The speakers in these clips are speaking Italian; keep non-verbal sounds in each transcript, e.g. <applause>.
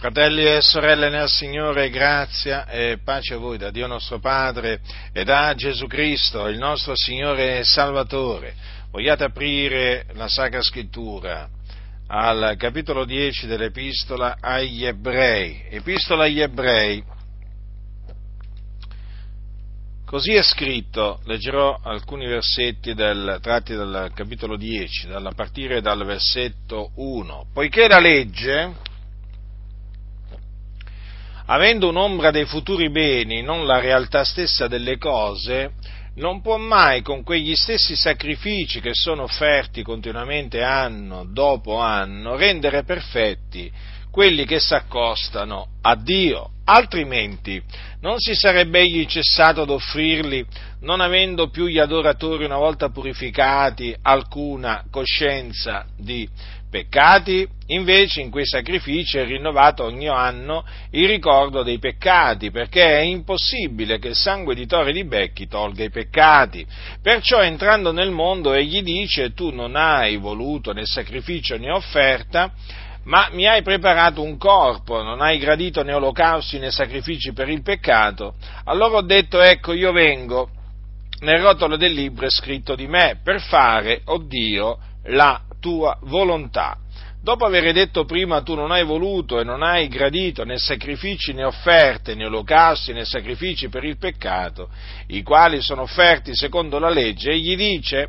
Fratelli e sorelle nel Signore, grazia e pace a voi da Dio nostro Padre e da Gesù Cristo, il nostro Signore e Salvatore. Vogliate aprire la Sacra Scrittura al capitolo 10 dell'Epistola agli Ebrei. Epistola agli Ebrei. Così è scritto, leggerò alcuni versetti del, tratti dal capitolo 10, a partire dal versetto 1. Poiché la legge, avendo un'ombra dei futuri beni, non la realtà stessa delle cose, non può mai con quegli stessi sacrifici che sono offerti continuamente anno dopo anno rendere perfetti quelli che si accostano a Dio, altrimenti non si sarebbe egli cessato ad offrirli, non avendo più gli adoratori una volta purificati alcuna coscienza di peccati, invece in quei sacrifici è rinnovato ogni anno il ricordo dei peccati, perché è impossibile che il sangue di Tore di Becchi tolga i peccati. Perciò entrando nel mondo egli dice tu non hai voluto né sacrificio né offerta, ma mi hai preparato un corpo, non hai gradito né olocausti né sacrifici per il peccato, allora ho detto ecco io vengo, nel rotolo del libro è scritto di me, per fare, oh Dio, la tua volontà. Dopo aver detto prima tu non hai voluto e non hai gradito né sacrifici né offerte né olocausti né sacrifici per il peccato, i quali sono offerti secondo la legge, egli dice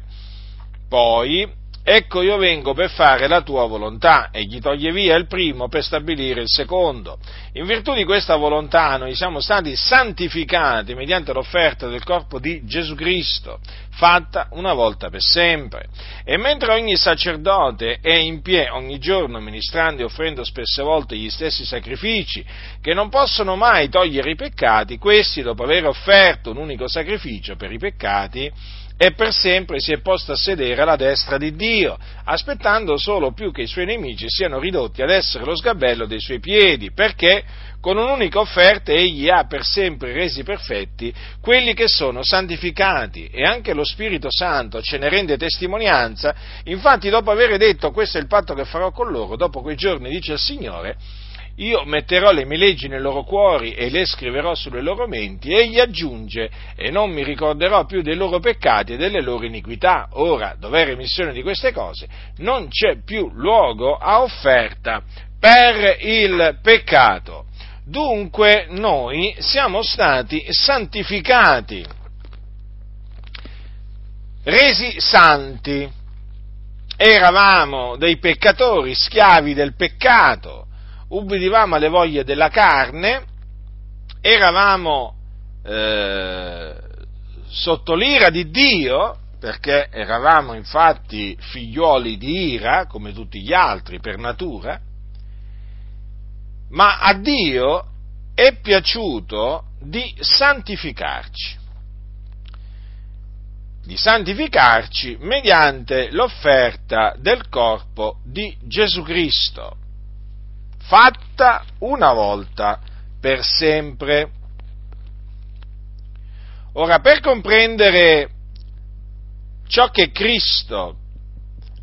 poi Ecco io vengo per fare la tua volontà e gli toglie via il primo per stabilire il secondo. In virtù di questa volontà noi siamo stati santificati mediante l'offerta del corpo di Gesù Cristo, fatta una volta per sempre. E mentre ogni sacerdote è in piedi ogni giorno ministrando e offrendo spesse volte gli stessi sacrifici, che non possono mai togliere i peccati, questi dopo aver offerto un unico sacrificio per i peccati, e per sempre si è posto a sedere alla destra di Dio, aspettando solo più che i suoi nemici siano ridotti ad essere lo sgabello dei suoi piedi, perché con un'unica offerta egli ha per sempre resi perfetti quelli che sono santificati e anche lo Spirito Santo ce ne rende testimonianza, infatti dopo aver detto questo è il patto che farò con loro, dopo quei giorni dice il Signore, io metterò le mie leggi nei loro cuori e le scriverò sulle loro menti, egli aggiunge, e non mi ricorderò più dei loro peccati e delle loro iniquità. Ora, dov'è remissione di queste cose, non c'è più luogo a offerta per il peccato. Dunque noi siamo stati santificati, resi santi. Eravamo dei peccatori, schiavi del peccato, ubbidivamo alle voglie della carne, eravamo eh, sotto l'ira di Dio, perché eravamo infatti figlioli di ira, come tutti gli altri per natura, ma a Dio è piaciuto di santificarci, di santificarci mediante l'offerta del corpo di Gesù Cristo fatta una volta per sempre. Ora, per comprendere ciò che Cristo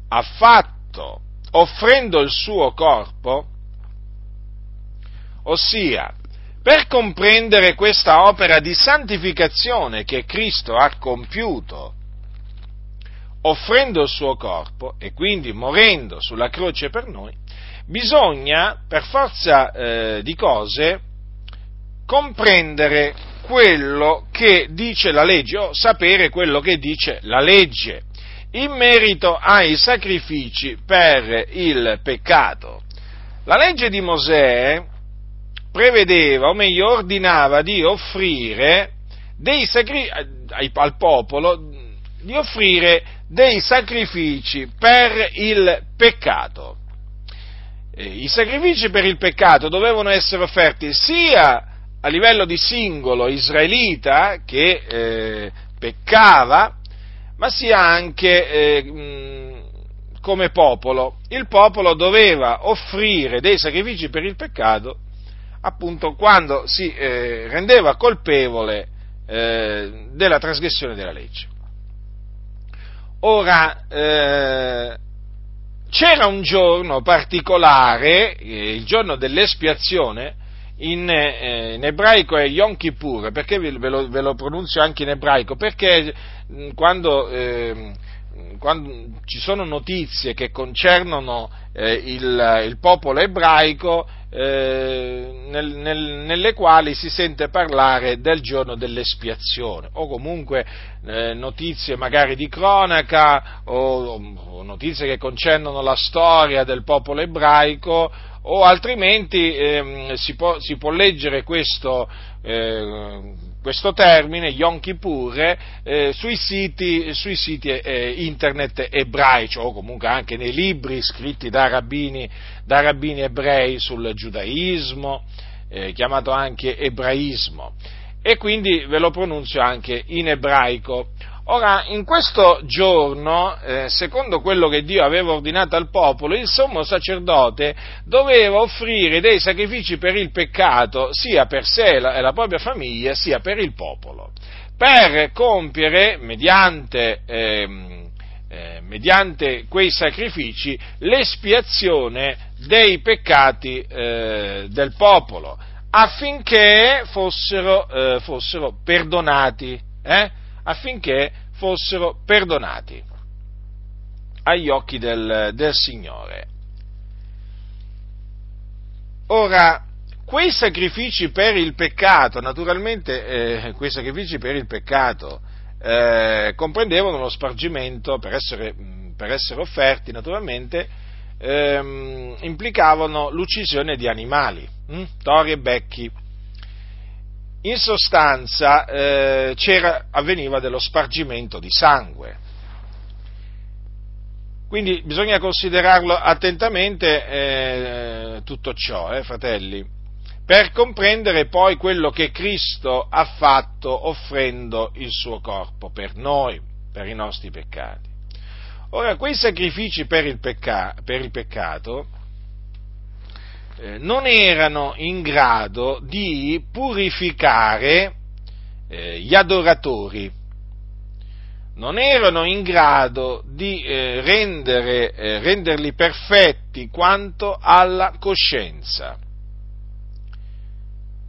ha fatto offrendo il suo corpo, ossia per comprendere questa opera di santificazione che Cristo ha compiuto offrendo il suo corpo e quindi morendo sulla croce per noi, bisogna, per forza eh, di cose, comprendere quello che dice la legge o sapere quello che dice la legge in merito ai sacrifici per il peccato. La legge di Mosè prevedeva, o meglio ordinava di offrire sacrifici al popolo, di offrire dei sacrifici per il peccato i sacrifici per il peccato dovevano essere offerti sia a livello di singolo israelita che eh, peccava, ma sia anche eh, come popolo. Il popolo doveva offrire dei sacrifici per il peccato appunto quando si eh, rendeva colpevole eh, della trasgressione della legge. Ora, eh, c'era un giorno particolare, eh, il giorno dell'espiazione, in, eh, in, ebraico è Yom Kippur, perché ve lo, ve lo, pronunzio anche in ebraico? Perché mh, quando, eh, quando, ci sono notizie che concernono eh, il, il, popolo ebraico, eh, nel, nel, nelle quali si sente parlare del giorno dell'espiazione, o comunque eh, notizie magari di cronaca, o, o notizie che concernono la storia del popolo ebraico, o altrimenti ehm, si, può, si, può, leggere questo, eh, questo termine, Yom Kippur, eh, sui siti, sui siti eh, internet ebraici o comunque anche nei libri scritti da rabbini, da rabbini ebrei sul giudaismo, eh, chiamato anche ebraismo. E quindi ve lo pronunzio anche in ebraico. Ora, in questo giorno, eh, secondo quello che Dio aveva ordinato al popolo, il sommo sacerdote doveva offrire dei sacrifici per il peccato, sia per sé e la, la propria famiglia, sia per il popolo, per compiere, mediante, eh, eh, mediante quei sacrifici, l'espiazione dei peccati eh, del popolo, affinché fossero, eh, fossero perdonati. Affinché fossero perdonati agli occhi del, del Signore. Ora, quei sacrifici per il peccato, naturalmente eh, quei sacrifici per il peccato eh, comprendevano lo spargimento per essere, per essere offerti, naturalmente, ehm, implicavano l'uccisione di animali, hm? tori e becchi in sostanza eh, avveniva dello spargimento di sangue. Quindi bisogna considerarlo attentamente eh, tutto ciò, eh, fratelli, per comprendere poi quello che Cristo ha fatto offrendo il suo corpo per noi, per i nostri peccati. Ora, quei sacrifici per il, pecca- per il peccato eh, non erano in grado di purificare eh, gli adoratori, non erano in grado di eh, rendere, eh, renderli perfetti quanto alla coscienza.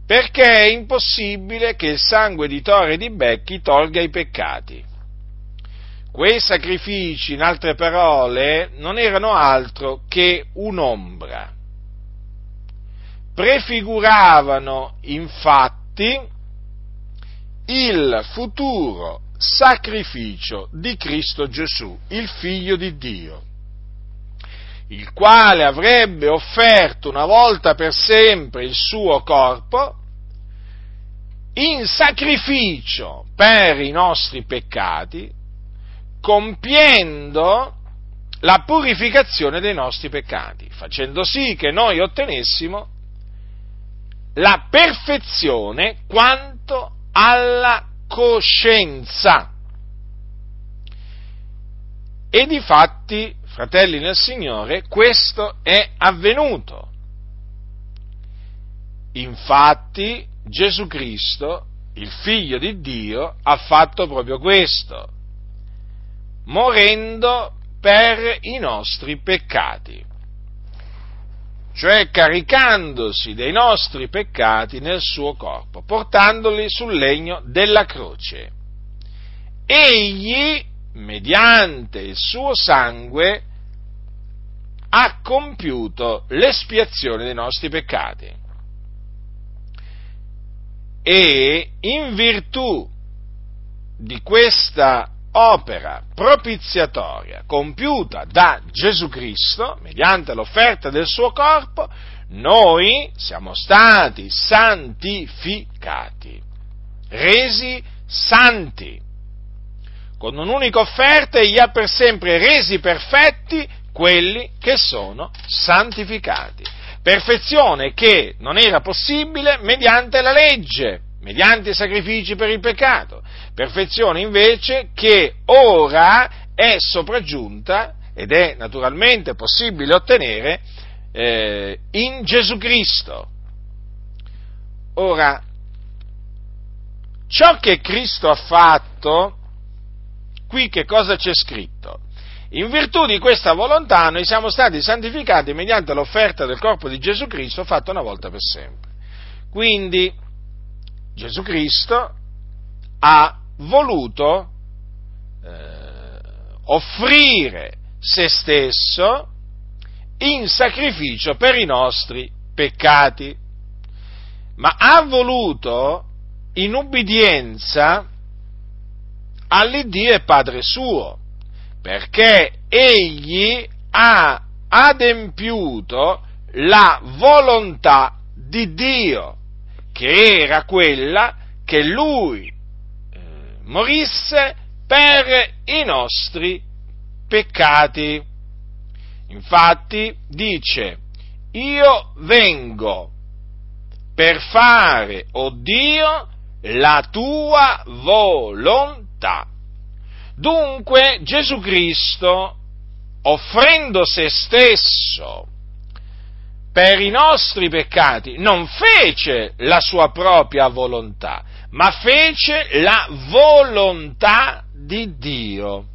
Perché è impossibile che il sangue di Tore e di Becchi tolga i peccati. Quei sacrifici, in altre parole, non erano altro che un'ombra prefiguravano infatti il futuro sacrificio di Cristo Gesù, il figlio di Dio, il quale avrebbe offerto una volta per sempre il suo corpo in sacrificio per i nostri peccati, compiendo la purificazione dei nostri peccati, facendo sì che noi ottenessimo la perfezione quanto alla coscienza. E di fatti, fratelli nel Signore, questo è avvenuto. Infatti Gesù Cristo, il figlio di Dio, ha fatto proprio questo, morendo per i nostri peccati cioè caricandosi dei nostri peccati nel suo corpo, portandoli sul legno della croce. Egli, mediante il suo sangue, ha compiuto l'espiazione dei nostri peccati. E in virtù di questa opera propiziatoria compiuta da Gesù Cristo mediante l'offerta del suo corpo, noi siamo stati santificati, resi santi. Con un'unica offerta egli ha per sempre resi perfetti quelli che sono santificati. Perfezione che non era possibile mediante la legge, mediante i sacrifici per il peccato. Perfezione invece che ora è sopraggiunta ed è naturalmente possibile ottenere eh, in Gesù Cristo. Ora, ciò che Cristo ha fatto, qui che cosa c'è scritto? In virtù di questa volontà noi siamo stati santificati mediante l'offerta del corpo di Gesù Cristo fatta una volta per sempre. Quindi Gesù Cristo ha voluto eh, offrire se stesso in sacrificio per i nostri peccati, ma ha voluto in ubbidienza all'Iddio e Padre suo, perché egli ha adempiuto la volontà di Dio, che era quella che lui eh, morisse per i nostri peccati. Infatti dice, io vengo per fare, o oh Dio, la tua volontà. Dunque Gesù Cristo, offrendo se stesso per i nostri peccati, non fece la sua propria volontà, ma fece la volontà di Dio.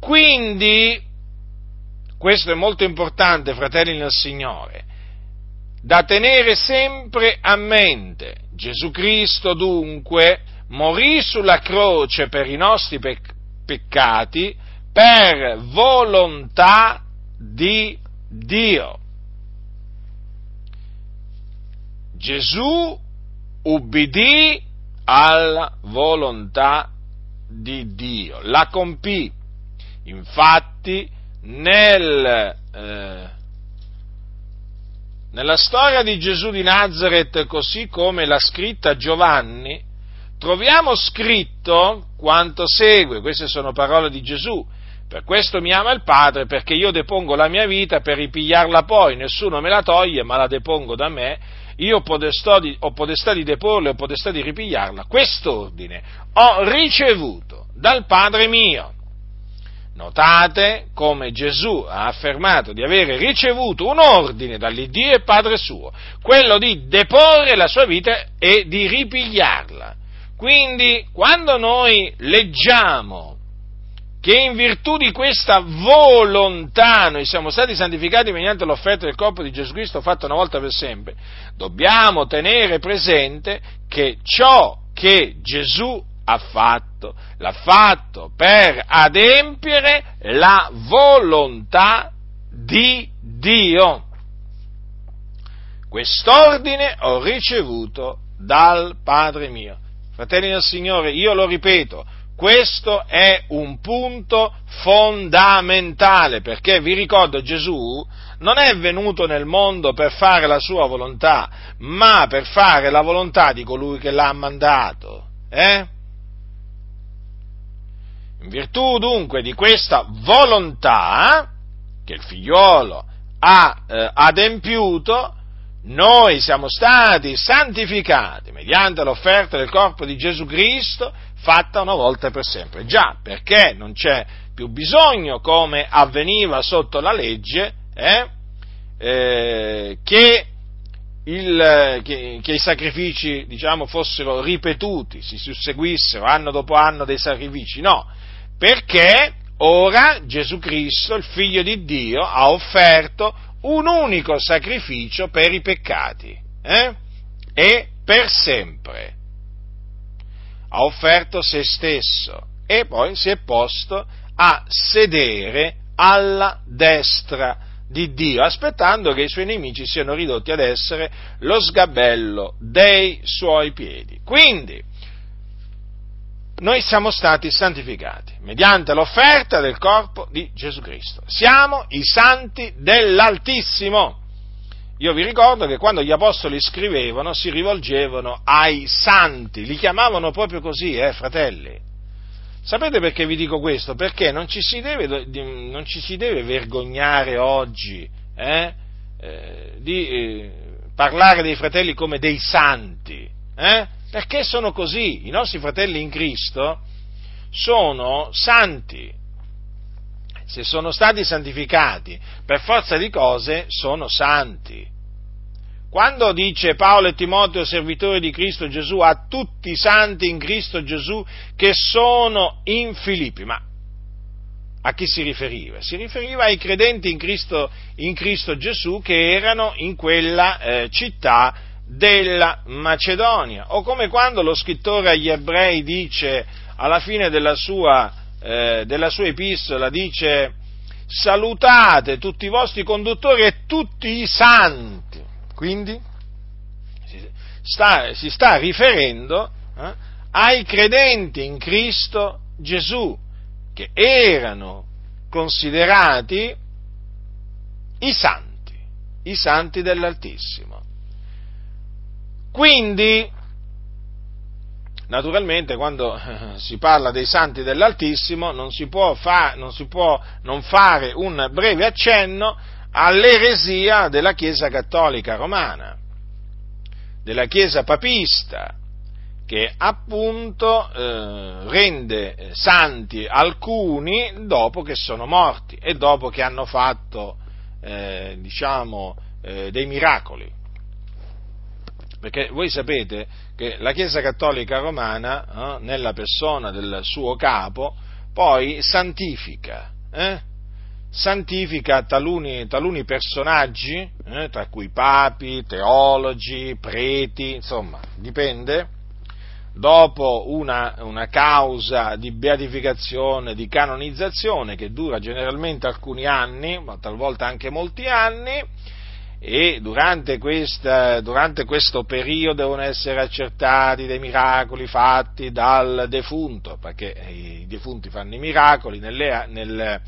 Quindi, questo è molto importante, fratelli nel Signore, da tenere sempre a mente. Gesù Cristo dunque morì sulla croce per i nostri pec- peccati per volontà di Dio. Gesù ubbidì alla volontà di Dio, la compì. Infatti, nel, eh, nella storia di Gesù di Nazareth, così come l'ha scritta Giovanni, troviamo scritto quanto segue, queste sono parole di Gesù, per questo mi ama il Padre, perché io depongo la mia vita per ripigliarla poi, nessuno me la toglie, ma la depongo da me, io di, ho potestà di deporla e ho potestà di ripigliarla. Quest'ordine ho ricevuto dal Padre mio. Notate come Gesù ha affermato di avere ricevuto un ordine dall'Iddio e Padre suo, quello di deporre la sua vita e di ripigliarla. Quindi, quando noi leggiamo che in virtù di questa volontà noi siamo stati santificati mediante l'offerta del corpo di Gesù Cristo fatta una volta per sempre, dobbiamo tenere presente che ciò che Gesù ha fatto, l'ha fatto per adempiere la volontà di Dio. Quest'ordine ho ricevuto dal Padre mio. Fratelli del Signore, io lo ripeto, questo è un punto fondamentale perché vi ricordo Gesù non è venuto nel mondo per fare la sua volontà, ma per fare la volontà di colui che l'ha mandato. Eh? In virtù dunque di questa volontà che il figliuolo ha eh, adempiuto, noi siamo stati santificati mediante l'offerta del corpo di Gesù Cristo fatta una volta per sempre. Già, perché non c'è più bisogno, come avveniva sotto la legge, eh, eh, che, il, che, che, i sacrifici diciamo, fossero ripetuti, si susseguissero anno dopo anno dei sacrifici. No, perché ora Gesù Cristo, il Figlio di Dio, ha offerto un unico sacrificio per i peccati eh? e per sempre ha offerto se stesso e poi si è posto a sedere alla destra di Dio, aspettando che i suoi nemici siano ridotti ad essere lo sgabello dei suoi piedi. Quindi, noi siamo stati santificati mediante l'offerta del corpo di Gesù Cristo. Siamo i santi dell'Altissimo. Io vi ricordo che quando gli apostoli scrivevano si rivolgevano ai santi, li chiamavano proprio così, eh, fratelli. Sapete perché vi dico questo? Perché non ci si deve, non ci si deve vergognare oggi eh, eh, di eh, parlare dei fratelli come dei santi, eh? perché sono così. I nostri fratelli in Cristo sono santi, se sono stati santificati per forza di cose, sono santi. Quando dice Paolo e Timoteo, servitori di Cristo Gesù, a tutti i santi in Cristo Gesù che sono in Filippi, ma a chi si riferiva? Si riferiva ai credenti in Cristo, in Cristo Gesù che erano in quella eh, città della Macedonia. O come quando lo scrittore agli ebrei dice alla fine della sua, eh, della sua epistola, dice salutate tutti i vostri conduttori e tutti i santi. Quindi si sta, si sta riferendo eh, ai credenti in Cristo Gesù, che erano considerati i santi, i santi dell'Altissimo. Quindi, naturalmente, quando si parla dei santi dell'Altissimo non si può, fa, non, si può non fare un breve accenno all'eresia della Chiesa cattolica romana, della Chiesa papista, che appunto eh, rende santi alcuni dopo che sono morti e dopo che hanno fatto, eh, diciamo, eh, dei miracoli. Perché voi sapete che la Chiesa Cattolica Romana, eh, nella persona del suo capo, poi santifica, eh? santifica taluni, taluni personaggi, eh, tra cui papi, teologi, preti, insomma, dipende, dopo una, una, causa di beatificazione, di canonizzazione che dura generalmente alcuni anni, ma talvolta anche molti anni, e durante, questa, durante questo periodo devono essere accertati dei miracoli fatti dal defunto, perché i defunti fanno i miracoli nelle, nel,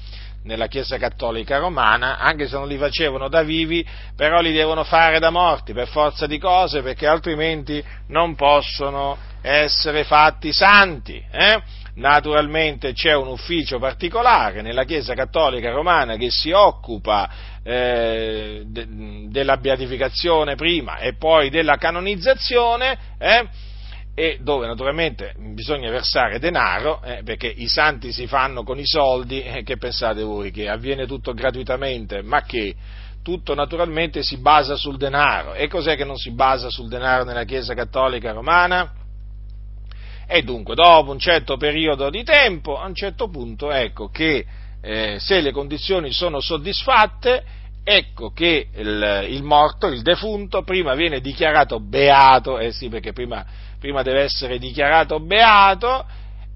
nella Chiesa Cattolica Romana, anche se non li facevano da vivi, però li devono fare da morti per forza di cose, perché altrimenti non possono essere fatti santi. Eh? Naturalmente c'è un ufficio particolare nella Chiesa Cattolica Romana che si occupa eh, de, della beatificazione prima e poi della canonizzazione, eh? e dove naturalmente bisogna versare denaro, eh, perché i santi si fanno con i soldi, eh, che pensate voi, che avviene tutto gratuitamente, ma che tutto naturalmente si basa sul denaro. E cos'è che non si basa sul denaro nella Chiesa Cattolica Romana? E dunque, dopo un certo periodo di tempo, a un certo punto, ecco che eh, se le condizioni sono soddisfatte, ecco che il, il, morto, il defunto, prima viene dichiarato beato, eh sì, perché prima, prima deve essere dichiarato beato,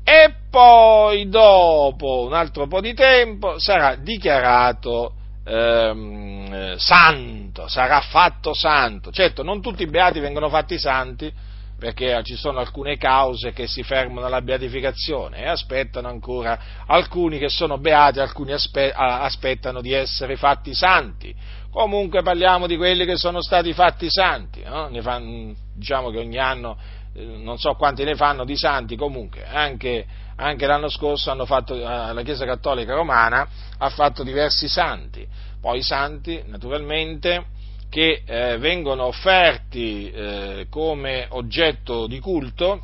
e poi dopo un altro po' di tempo sarà dichiarato ehm, santo, sarà fatto santo. Certo, non tutti i beati vengono fatti santi, perché ci sono alcune cause che si fermano alla beatificazione e aspettano ancora alcuni che sono beati, alcuni aspe- aspettano di essere fatti santi. Comunque parliamo di quelli che sono stati fatti santi, no? fanno, diciamo che ogni anno eh, non so quanti ne fanno di santi, comunque anche, anche l'anno scorso fatto, eh, la Chiesa Cattolica Romana ha fatto diversi santi, poi i santi naturalmente che eh, vengono offerti eh, come oggetto di culto,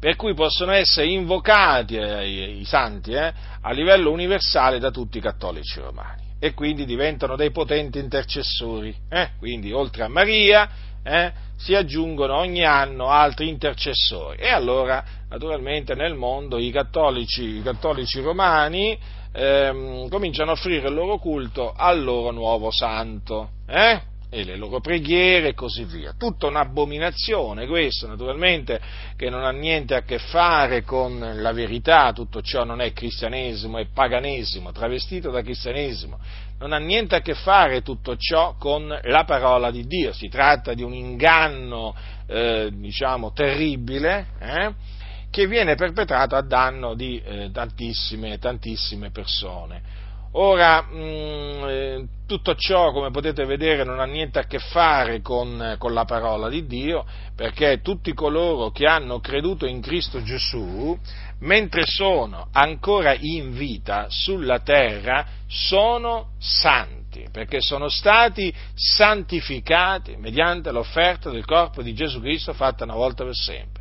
per cui possono essere invocati eh, i santi eh, a livello universale da tutti i cattolici romani e quindi diventano dei potenti intercessori. Eh. quindi oltre a Maria eh, si aggiungono ogni anno altri intercessori e allora naturalmente nel mondo i cattolici, i cattolici romani ehm, cominciano a offrire il loro culto al loro nuovo santo, eh? e le loro preghiere e così via. Tutta un'abominazione questo, naturalmente, che non ha niente a che fare con la verità, tutto ciò non è cristianesimo, è paganesimo, travestito da cristianesimo, non ha niente a che fare tutto ciò con la parola di Dio, si tratta di un inganno, eh, diciamo, terribile, eh? Che viene perpetrato a danno di eh, tantissime, tantissime persone. Ora, mh, mm, eh, tutto ciò, come potete vedere, non ha niente a che fare con, con, la parola di Dio, perché tutti coloro che hanno creduto in Cristo Gesù, mentre sono ancora in vita sulla terra, sono santi, perché sono stati santificati mediante l'offerta del corpo di Gesù Cristo fatta una volta per sempre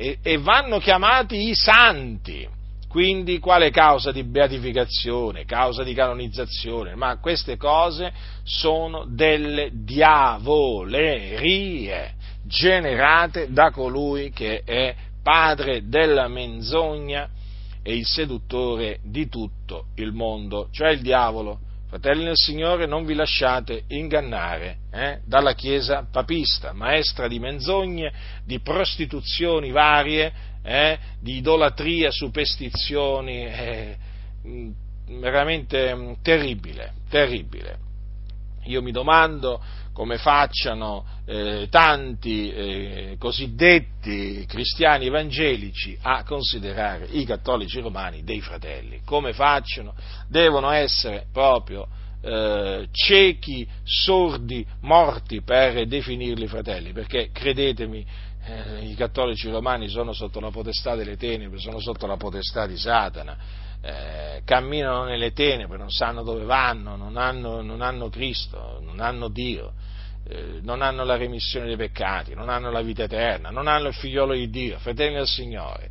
e, e vanno chiamati i santi. Quindi quale causa di beatificazione, causa di canonizzazione? Ma queste cose sono delle diavolerie generate da colui che è padre della menzogna e il seduttore di tutto il mondo, cioè il diavolo. Fratelli del Signore, non vi lasciate ingannare eh, dalla Chiesa papista, maestra di menzogne, di prostituzioni varie, eh, di idolatria, superstizioni, eh, veramente mm, terribile, terribile. Io mi domando come facciano eh, tanti eh, cosiddetti cristiani evangelici a considerare i cattolici romani dei fratelli. Come facciano? Devono essere proprio eh, ciechi, sordi, morti per definirli fratelli, perché credetemi, eh, i cattolici romani sono sotto la potestà delle tenebre, sono sotto la potestà di Satana eh, camminano nelle tenebre, non sanno dove vanno, non hanno, non hanno Cristo, non hanno Dio, eh, non hanno la remissione dei peccati, non hanno la vita eterna, non hanno il figliolo di Dio, fratelli del Signore.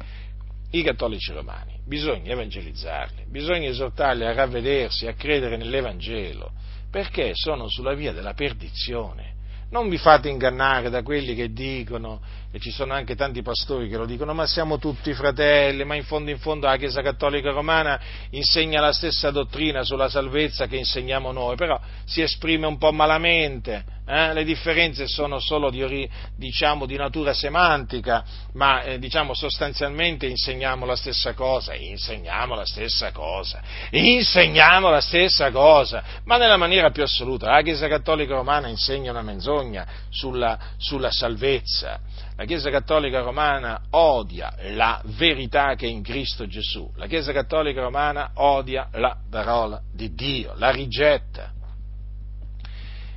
I cattolici romani bisogna evangelizzarli, bisogna esortarli a ravvedersi, a credere nell'Evangelo, perché sono sulla via della perdizione. Non vi fate ingannare da quelli che dicono e ci sono anche tanti pastori che lo dicono, ma siamo tutti fratelli, ma in fondo in fondo la Chiesa Cattolica Romana insegna la stessa dottrina sulla salvezza che insegniamo noi, però si esprime un po' malamente, eh? le differenze sono solo di, diciamo, di natura semantica, ma eh, diciamo, sostanzialmente insegniamo la stessa cosa, insegniamo la stessa cosa, insegniamo la stessa cosa, ma nella maniera più assoluta, la Chiesa Cattolica Romana insegna una menzogna sulla, sulla salvezza la Chiesa Cattolica Romana odia la verità che è in Cristo Gesù. La Chiesa Cattolica Romana odia la parola di Dio, la rigetta.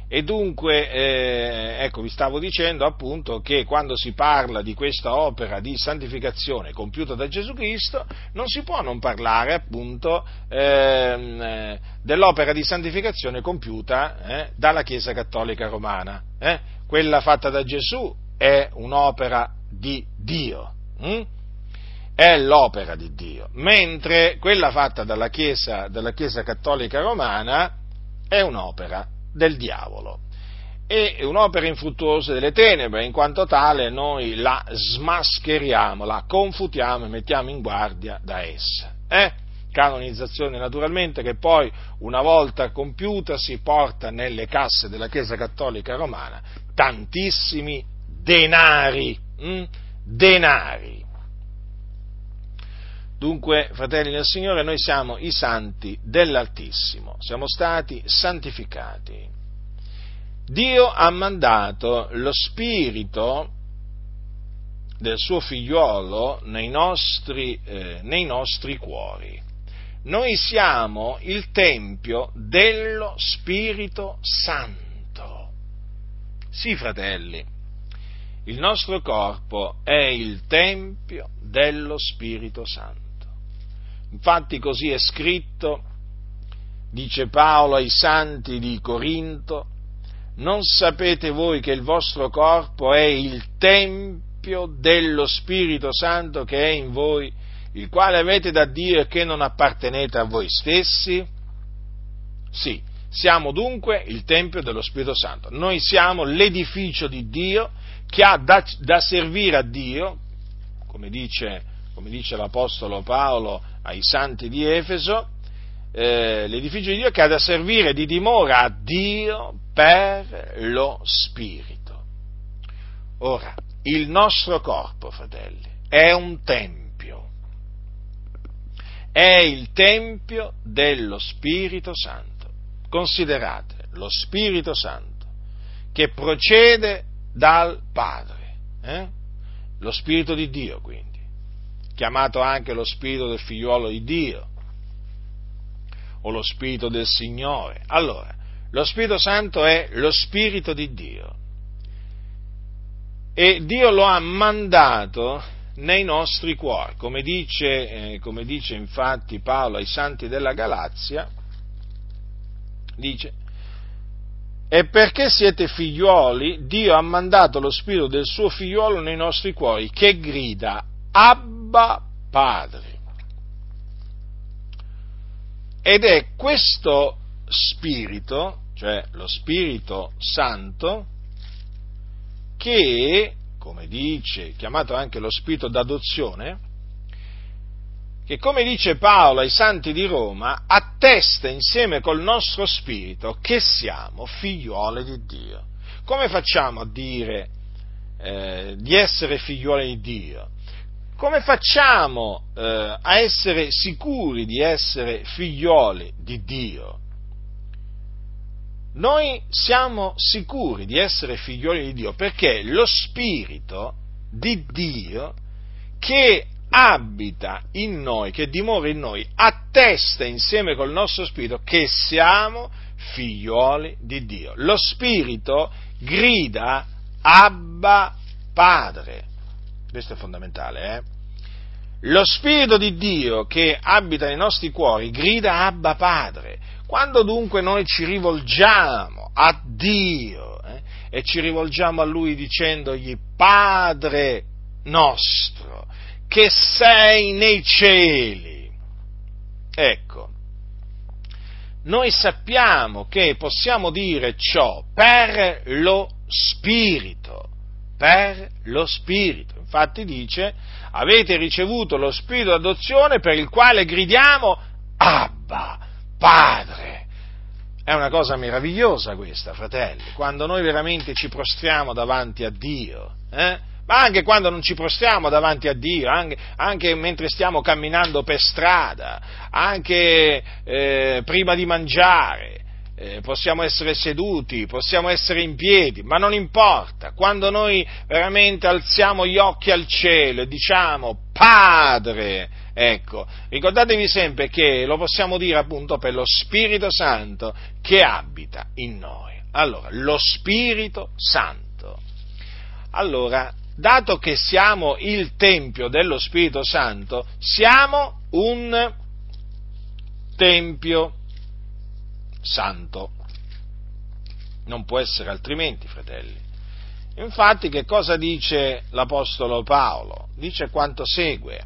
E dunque, eh, ecco, vi stavo dicendo appunto che quando si parla di questa opera di santificazione compiuta da Gesù Cristo, non si può non parlare appunto eh, dell'opera di santificazione compiuta eh, dalla Chiesa Cattolica Romana. Eh. Quella fatta da Gesù è un'opera di Dio, hm? è l'opera di Dio, mentre quella fatta dalla Chiesa, dalla Chiesa Cattolica Romana è un'opera del diavolo. È un'opera infruttuosa delle tenebre, in quanto tale noi la smascheriamo, la confutiamo e mettiamo in guardia da essa. Eh? Canonizzazione naturalmente che poi, una volta compiuta, si porta nelle casse della Chiesa Cattolica Romana tantissimi denari, hm? denari. Dunque, fratelli del Signore, noi siamo i santi dell'Altissimo, siamo stati santificati. Dio ha mandato lo Spirito del suo figliuolo nei nostri, eh, nei nostri cuori. Noi siamo il Tempio dello Spirito Santo. Sì, fratelli, il nostro corpo è il Tempio dello Spirito Santo. Infatti così è scritto, dice Paolo ai santi di Corinto, non sapete voi che il vostro corpo è il Tempio dello Spirito Santo che è in voi, il quale avete da Dio e che non appartenete a voi stessi? Sì, siamo dunque il Tempio dello Spirito Santo. Noi siamo l'edificio di Dio che ha da, da servire a Dio, come dice, come dice, l'Apostolo Paolo ai santi di Efeso, eh, l'edificio di Dio che ha da servire di dimora a Dio per lo Spirito. Ora, il nostro corpo, fratelli, è un tempio, è il tempio dello Spirito Santo. Considerate lo Spirito Santo che procede dal Padre, eh? lo Spirito di Dio quindi, chiamato anche lo Spirito del figliuolo di Dio o lo Spirito del Signore. Allora, lo Spirito Santo è lo Spirito di Dio e Dio lo ha mandato nei nostri cuori, come dice, eh, come dice infatti Paolo ai santi della Galazia, dice e perché siete figliuoli, Dio ha mandato lo spirito del suo figliuolo nei nostri cuori, che grida Abba Padre. Ed è questo spirito, cioè lo Spirito Santo, che, come dice, chiamato anche lo spirito d'adozione, che, come dice Paolo ai santi di Roma, attesta insieme col nostro spirito che siamo figliuole di Dio. Come facciamo a dire eh, di essere figliuoli di Dio? Come facciamo eh, a essere sicuri di essere figlioli di Dio? Noi siamo sicuri di essere figlioli di Dio perché lo Spirito di Dio che abita in noi, che dimora in noi, attesta insieme col nostro Spirito che siamo figlioli di Dio. Lo Spirito grida Abba Padre. Questo è fondamentale, eh? Lo Spirito di Dio che abita nei nostri cuori grida Abba Padre. Quando dunque noi ci rivolgiamo a Dio eh, e ci rivolgiamo a Lui dicendogli Padre nostro, che sei nei cieli, ecco, noi sappiamo che possiamo dire ciò per lo Spirito, per lo Spirito. Infatti dice, avete ricevuto lo Spirito d'adozione per il quale gridiamo Abba, Padre. È una cosa meravigliosa questa, fratelli, quando noi veramente ci prostriamo davanti a Dio, eh? Ma anche quando non ci prostriamo davanti a Dio, anche, anche mentre stiamo camminando per strada, anche eh, prima di mangiare, eh, possiamo essere seduti, possiamo essere in piedi, ma non importa, quando noi veramente alziamo gli occhi al cielo e diciamo Padre, ecco, ricordatevi sempre che lo possiamo dire appunto per lo Spirito Santo che abita in noi. Allora, lo Spirito Santo. Allora, dato che siamo il Tempio dello Spirito Santo, siamo un Tempio santo. Non può essere altrimenti, fratelli. Infatti, che cosa dice l'Apostolo Paolo? Dice quanto segue.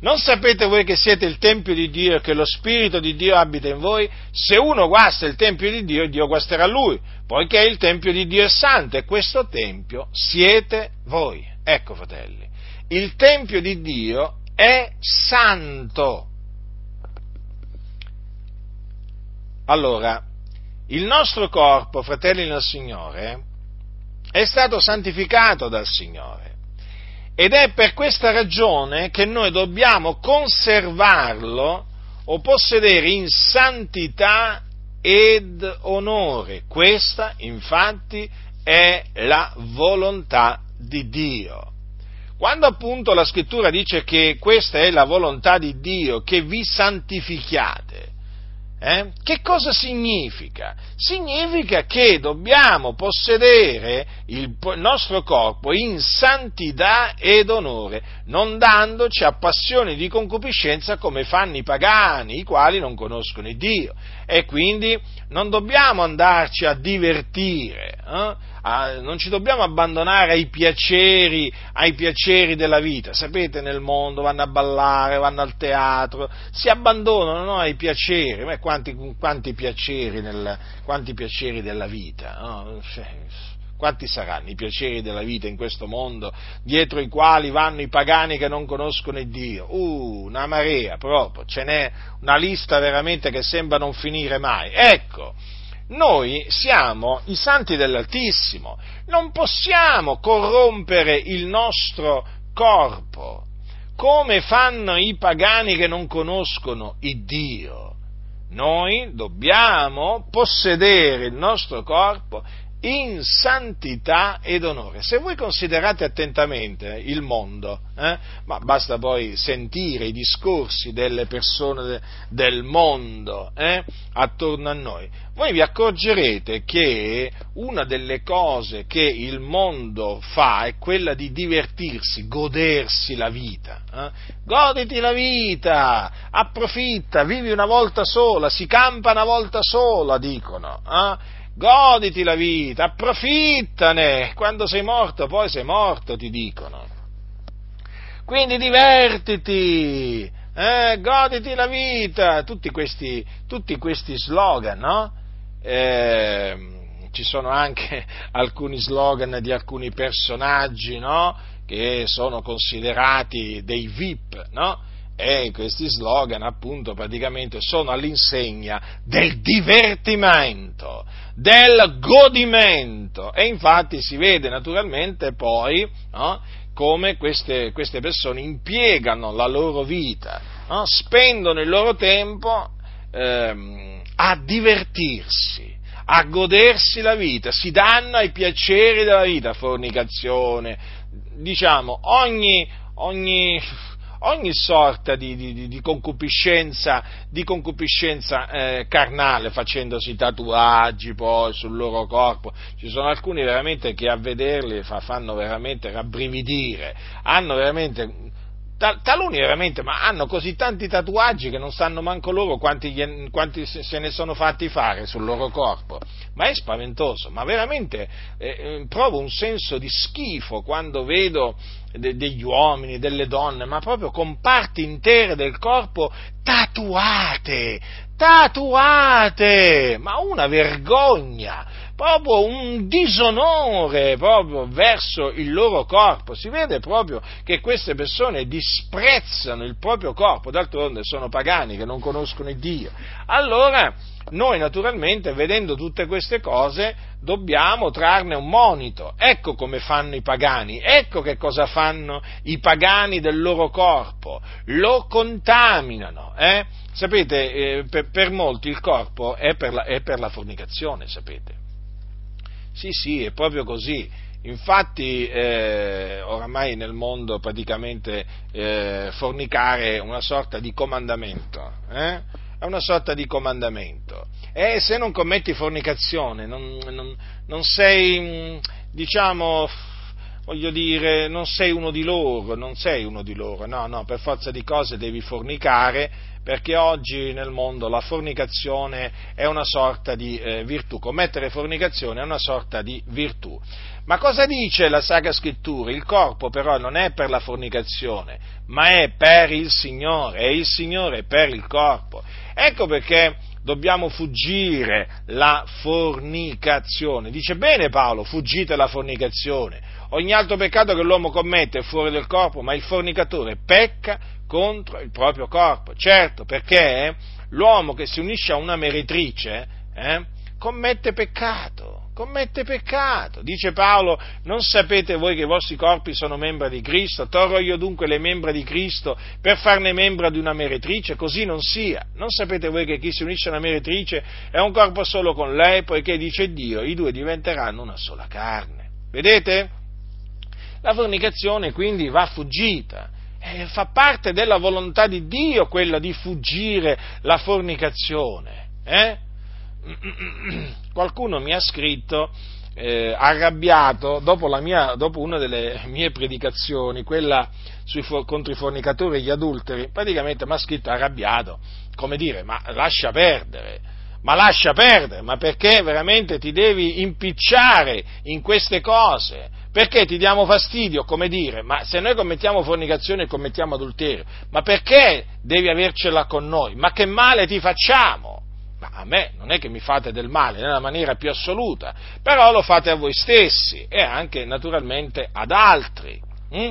Non sapete voi che siete il Tempio di Dio e che lo Spirito di Dio abita in voi? Se uno guasta il Tempio di Dio, Dio guasterà lui, poiché il Tempio di Dio è santo e questo Tempio siete voi. Ecco, fratelli, il Tempio di Dio è santo. Allora, il nostro corpo, fratelli nel Signore, è stato santificato dal Signore ed è per questa ragione che noi dobbiamo conservarlo o possedere in santità ed onore. Questa, infatti, è la volontà di Dio. Quando appunto la scrittura dice che questa è la volontà di Dio, che vi santifichiate, eh? Che cosa significa? Significa che dobbiamo possedere il nostro corpo in santità ed onore, non dandoci a passioni di concupiscenza come fanno i pagani, i quali non conoscono Dio. E quindi non dobbiamo andarci a divertire, eh? a, non ci dobbiamo abbandonare ai piaceri, ai piaceri della vita. Sapete, nel mondo vanno a ballare, vanno al teatro, si abbandonano no, ai piaceri. Ma quanti, quanti, piaceri nel, quanti piaceri della vita? No? Quanti saranno i piaceri della vita in questo mondo dietro i quali vanno i pagani che non conoscono il Dio? Uh, una marea proprio, ce n'è una lista veramente che sembra non finire mai. Ecco, noi siamo i santi dell'Altissimo, non possiamo corrompere il nostro corpo come fanno i pagani che non conoscono il Dio. Noi dobbiamo possedere il nostro corpo in santità ed onore. Se voi considerate attentamente il mondo, eh, ma basta poi sentire i discorsi delle persone de, del mondo eh, attorno a noi, voi vi accorgerete che una delle cose che il mondo fa è quella di divertirsi, godersi la vita. Eh? Goditi la vita, approfitta, vivi una volta sola, si campa una volta sola, dicono. Eh? Goditi la vita, approfittane, quando sei morto poi sei morto, ti dicono. Quindi divertiti, eh, goditi la vita, tutti questi, tutti questi slogan, no? Eh, ci sono anche <laughs> alcuni slogan di alcuni personaggi, no? Che sono considerati dei VIP, no? e questi slogan appunto praticamente sono all'insegna del divertimento, del godimento. E infatti si vede naturalmente poi no, come queste, queste, persone impiegano la loro vita, no, spendono il loro tempo ehm, a divertirsi, a godersi la vita, si danno ai piaceri della vita, fornicazione, diciamo, ogni, ogni ogni sorta di, di, di concupiscenza, di concupiscenza eh, carnale, facendosi tatuaggi poi sul loro corpo. Ci sono alcuni veramente che a vederli fa, fanno veramente rabbrividire, hanno veramente taluni veramente, ma hanno così tanti tatuaggi che non sanno manco loro quanti, quanti, se ne sono fatti fare sul loro corpo. Ma è spaventoso, ma veramente eh, eh, provo un senso di schifo quando vedo de, degli uomini, delle donne, ma proprio con parti intere del corpo tatuate, tatuate, ma una vergogna, proprio un disonore proprio verso il loro corpo. Si vede proprio che queste persone disprezzano il proprio corpo, d'altronde sono pagani che non conoscono il Dio. Allora, noi naturalmente, vedendo tutte queste cose, dobbiamo trarne un monito. Ecco come fanno i pagani, ecco che cosa fanno i pagani del loro corpo. Lo contaminano. Eh? Sapete, eh, per, per, molti il corpo è per, la, è per la fornicazione, sapete. Sì, sì, è proprio così. Infatti eh, oramai nel mondo praticamente eh, fornicare è una sorta di comandamento. Eh? è una sorta di comandamento. E se non commetti fornicazione, non, non, non sei, mm, diciamo, voglio dire, non sei uno di loro, non sei uno di loro, no, no, per forza di cose devi fornicare, perché oggi nel mondo la fornicazione è una sorta di eh, virtù, commettere fornicazione è una sorta di virtù. Ma cosa dice la Sacra Scrittura? Il corpo però non è per la fornicazione, ma è per il Signore, è il Signore per il corpo. Ecco perché dobbiamo fuggire la fornicazione. Dice bene Paolo, fuggite la fornicazione. Ogni altro peccato che l'uomo commette è fuori del corpo, ma il fornicatore pecca contro il proprio corpo. Certo, perché l'uomo che si unisce a una meretrice eh, commette peccato commette peccato. Dice Paolo, non sapete voi che i vostri corpi sono membra di Cristo? Torro io dunque le membra di Cristo per farne membra di una meretrice? Così non sia. Non sapete voi che chi si unisce a una meretrice è un corpo solo con lei, poiché dice Dio, i due diventeranno una sola carne. Vedete? La fornicazione quindi va fuggita. Eh, fa parte della volontà di Dio quella di fuggire la fornicazione. Eh? <coughs> qualcuno mi ha scritto eh, arrabbiato dopo, mia, dopo, una delle <laughs> mie predicazioni, quella sui, contro i fornicatori e gli adulteri, praticamente mi ha scritto arrabbiato, come dire, ma lascia perdere, ma lascia perdere, ma perché veramente ti devi impicciare in queste cose? Perché ti diamo fastidio, come dire, ma se noi commettiamo fornicazione e commettiamo adulterio, ma perché devi avercela con noi? Ma che male ti facciamo? Ma a me non è che mi fate del male nella maniera più assoluta, però lo fate a voi stessi e anche naturalmente ad altri. Hm?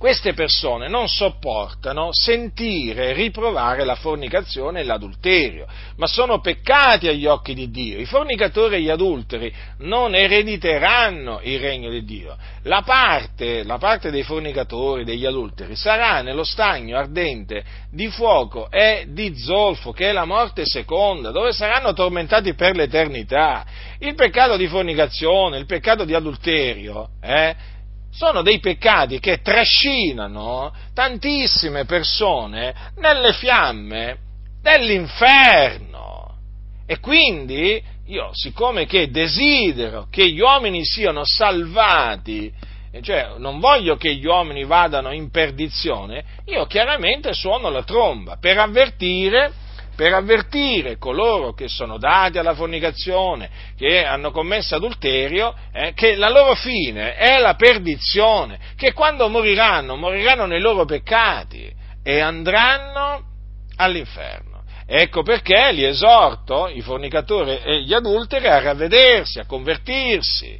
Queste persone non sopportano sentire riprovare la fornicazione e l'adulterio, ma sono peccati agli occhi di Dio. I fornicatori e gli adulteri non erediteranno il regno di Dio. La parte, la parte dei fornicatori, degli adulteri, sarà nello stagno ardente di fuoco e di zolfo, che è la morte seconda, dove saranno tormentati per l'eternità. Il peccato di fornicazione, il peccato di adulterio, eh, sono dei peccati che trascinano tantissime persone nelle fiamme dell'inferno. E quindi io, siccome che desidero che gli uomini siano salvati, cioè non voglio che gli uomini vadano in perdizione, io chiaramente suono la tromba per avvertire per avvertire coloro che sono dati alla fornicazione, che hanno commesso adulterio, eh, che la loro fine è la perdizione, che quando moriranno, moriranno nei loro peccati e andranno all'inferno. Ecco perché li esorto, i fornicatori e gli adulteri, a ravvedersi, a convertirsi,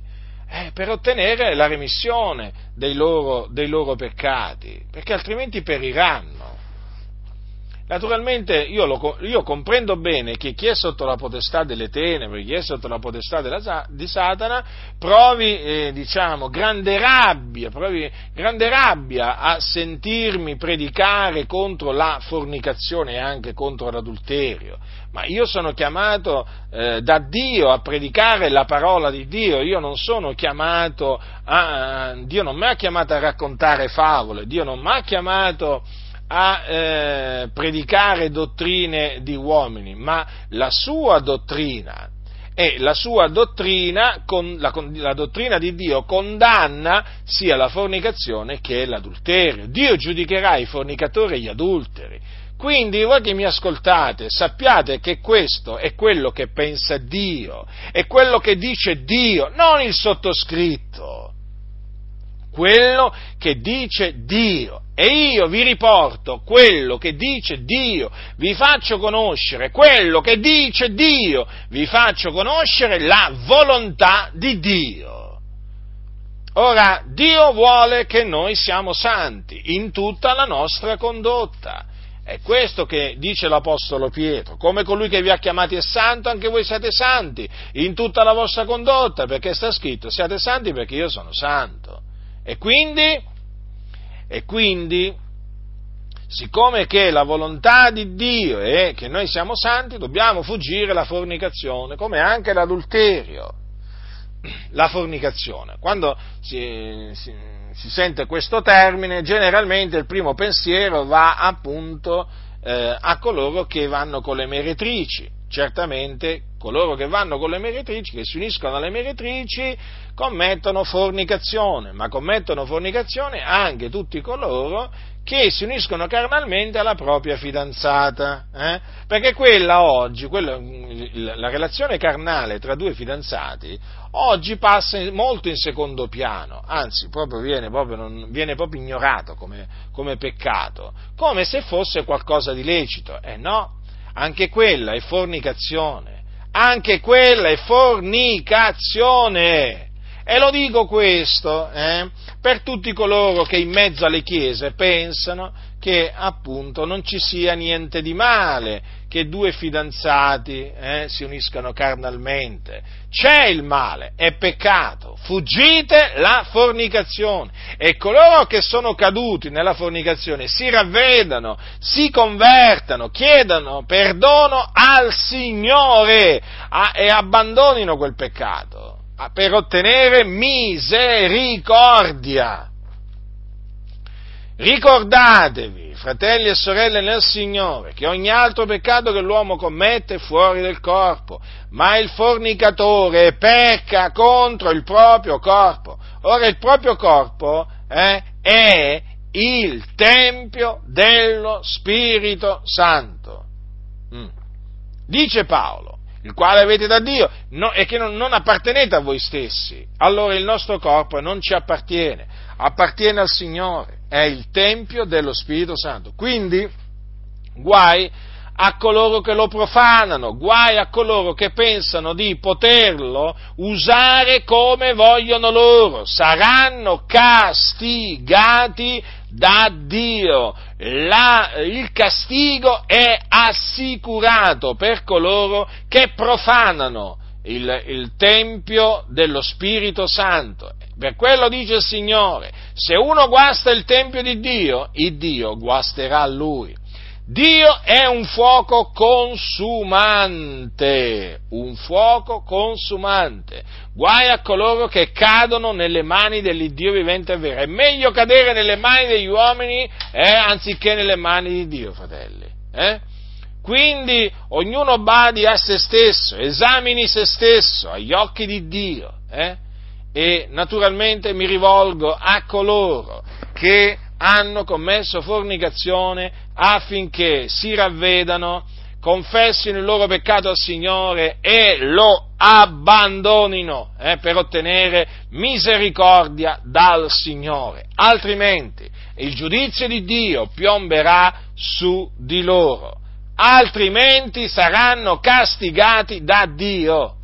eh, per ottenere la remissione dei loro, dei loro peccati, perché altrimenti periranno. Naturalmente io, lo, io, comprendo bene che chi è sotto la potestà delle tenebre, chi è sotto la potestà della, di Satana, provi, eh, diciamo, grande rabbia, provi grande rabbia a sentirmi predicare contro la fornicazione e anche contro l'adulterio. Ma io sono chiamato eh, da Dio a predicare la parola di Dio, io non sono chiamato a, Dio non mi ha chiamato a raccontare favole, Dio non mi ha chiamato a eh, predicare dottrine di uomini, ma la sua dottrina. E la sua dottrina, con, la, la dottrina di Dio, condanna sia la fornicazione che l'adulterio. Dio giudicherà i fornicatori e gli adulteri. Quindi voi che mi ascoltate, sappiate che questo è quello che pensa Dio, è quello che dice Dio, non il sottoscritto quello che dice Dio. E io vi riporto quello che dice Dio, vi faccio conoscere quello che dice Dio, vi faccio conoscere la volontà di Dio. Ora, Dio vuole che noi siamo santi in tutta la nostra condotta. È questo che dice l'Apostolo Pietro. Come colui che vi ha chiamati è santo, anche voi siete santi in tutta la vostra condotta, perché sta scritto siate santi perché io sono santo. E quindi, e quindi, siccome che la volontà di Dio è che noi siamo santi, dobbiamo fuggire la fornicazione, come anche l'adulterio. La fornicazione. Quando si, si, si sente questo termine, generalmente il primo pensiero va appunto eh, a coloro che vanno con le meretrici. Certamente coloro che vanno con le meretrici, che si uniscono alle meretrici, commettono fornicazione, ma commettono fornicazione anche tutti coloro che si uniscono carnalmente alla propria fidanzata, eh? perché quella oggi, quella, la relazione carnale tra due fidanzati, oggi passa molto in secondo piano, anzi proprio viene, proprio, non, viene proprio ignorato come, come, peccato, come se fosse qualcosa di lecito, e eh no, anche quella è fornicazione, anche quella è fornicazione. E lo dico questo eh, per tutti coloro che in mezzo alle chiese pensano che appunto non ci sia niente di male che due fidanzati eh, si uniscano carnalmente. C'è il male, è peccato, fuggite la fornicazione e coloro che sono caduti nella fornicazione si ravvedano, si convertano, chiedano perdono al Signore a, e abbandonino quel peccato per ottenere misericordia. Ricordatevi, fratelli e sorelle nel Signore, che ogni altro peccato che l'uomo commette è fuori del corpo, ma il fornicatore pecca contro il proprio corpo. Ora il proprio corpo eh, è il Tempio dello Spirito Santo. Mm. Dice Paolo, il quale avete da Dio, no, e che non, non appartenete a voi stessi. Allora il nostro corpo non ci appartiene, appartiene al Signore, è il Tempio dello Spirito Santo. Quindi, guai a coloro che lo profanano, guai a coloro che pensano di poterlo usare come vogliono loro, saranno castigati da Dio. La, il castigo è assicurato per coloro che profanano il, il Tempio dello Spirito Santo. Per quello dice il Signore, se uno guasta il Tempio di Dio, il Dio guasterà lui. Dio è un fuoco consumante, un fuoco consumante. Guai a coloro che cadono nelle mani dell'Iddio vivente e vero. È meglio cadere nelle mani degli uomini eh, anziché nelle mani di Dio, fratelli. Eh? Quindi ognuno badi a se stesso, esamini se stesso agli occhi di Dio. Eh? E naturalmente mi rivolgo a coloro che hanno commesso fornicazione affinché si ravvedano, confessino il loro peccato al Signore e lo abbandonino eh, per ottenere misericordia dal Signore. Altrimenti il giudizio di Dio piomberà su di loro. Altrimenti saranno castigati da Dio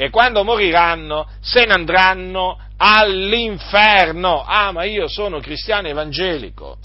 e quando moriranno se ne andranno all'inferno. Ah, ma io sono cristiano evangelico.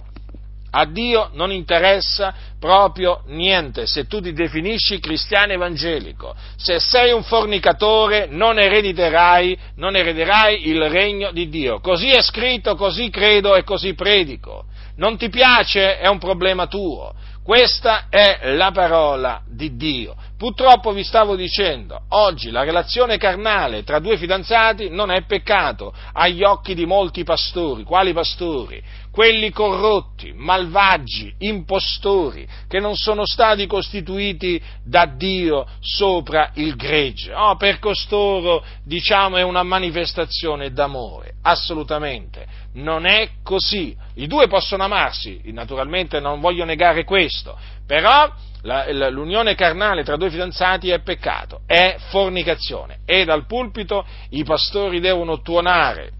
A Dio non interessa proprio niente se tu ti definisci cristiano evangelico. Se sei un fornicatore non erediterai, non erediterai il regno di Dio. Così è scritto, così credo e così predico. Non ti piace? È un problema tuo. Questa è la parola di Dio. Purtroppo vi stavo dicendo, oggi la relazione carnale tra due fidanzati non è peccato agli occhi di molti pastori. Quali pastori? Quelli corrotti, malvagi, impostori, che non sono stati costituiti da Dio sopra il gregge. Oh, per costoro, diciamo, è una manifestazione d'amore. Assolutamente. Non è così. I due possono amarsi, naturalmente non voglio negare questo, però la, l'unione carnale tra due fidanzati è peccato, è fornicazione e dal pulpito i pastori devono tuonare.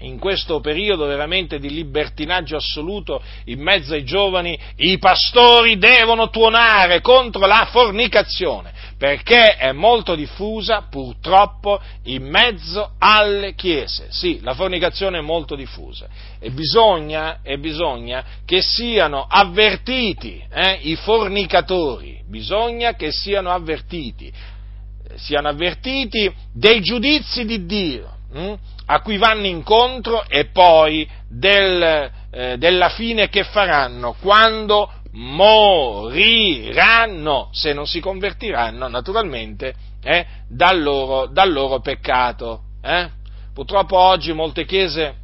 In questo periodo veramente di libertinaggio assoluto in mezzo ai giovani, i pastori devono tuonare contro la fornicazione, perché è molto diffusa purtroppo in mezzo alle chiese. Sì, la fornicazione è molto diffusa e bisogna, e bisogna che siano avvertiti eh, i fornicatori, bisogna che siano avvertiti, siano avvertiti dei giudizi di Dio. Hm? a cui vanno incontro e poi del, eh, della fine che faranno quando moriranno, se non si convertiranno naturalmente eh, dal, loro, dal, loro, peccato. Eh? Purtroppo oggi molte chiese,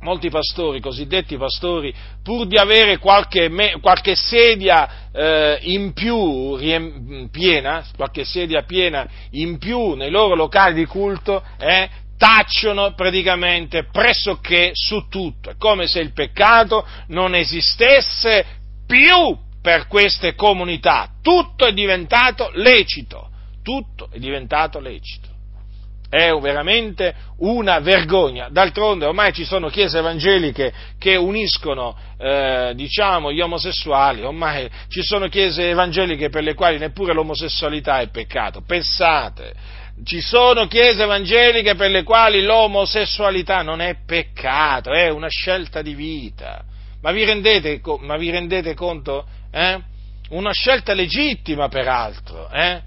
molti pastori, cosiddetti pastori, pur di avere qualche, me, qualche sedia eh, in più riem, piena, qualche sedia piena in più nei loro locali di culto, eh, tacciono praticamente pressoché su tutto, è come se il peccato non esistesse più per queste comunità, tutto è diventato lecito, tutto è diventato lecito. È veramente una vergogna. D'altronde ormai ci sono chiese evangeliche che uniscono, eh, diciamo, gli omosessuali, ormai ci sono chiese evangeliche per le quali neppure l'omosessualità è peccato. Pensate, ci sono chiese evangeliche per le quali l'omosessualità non è peccato, è una scelta di vita. Ma vi rendete, ma vi rendete conto? Eh? Una scelta legittima, peraltro. Eh?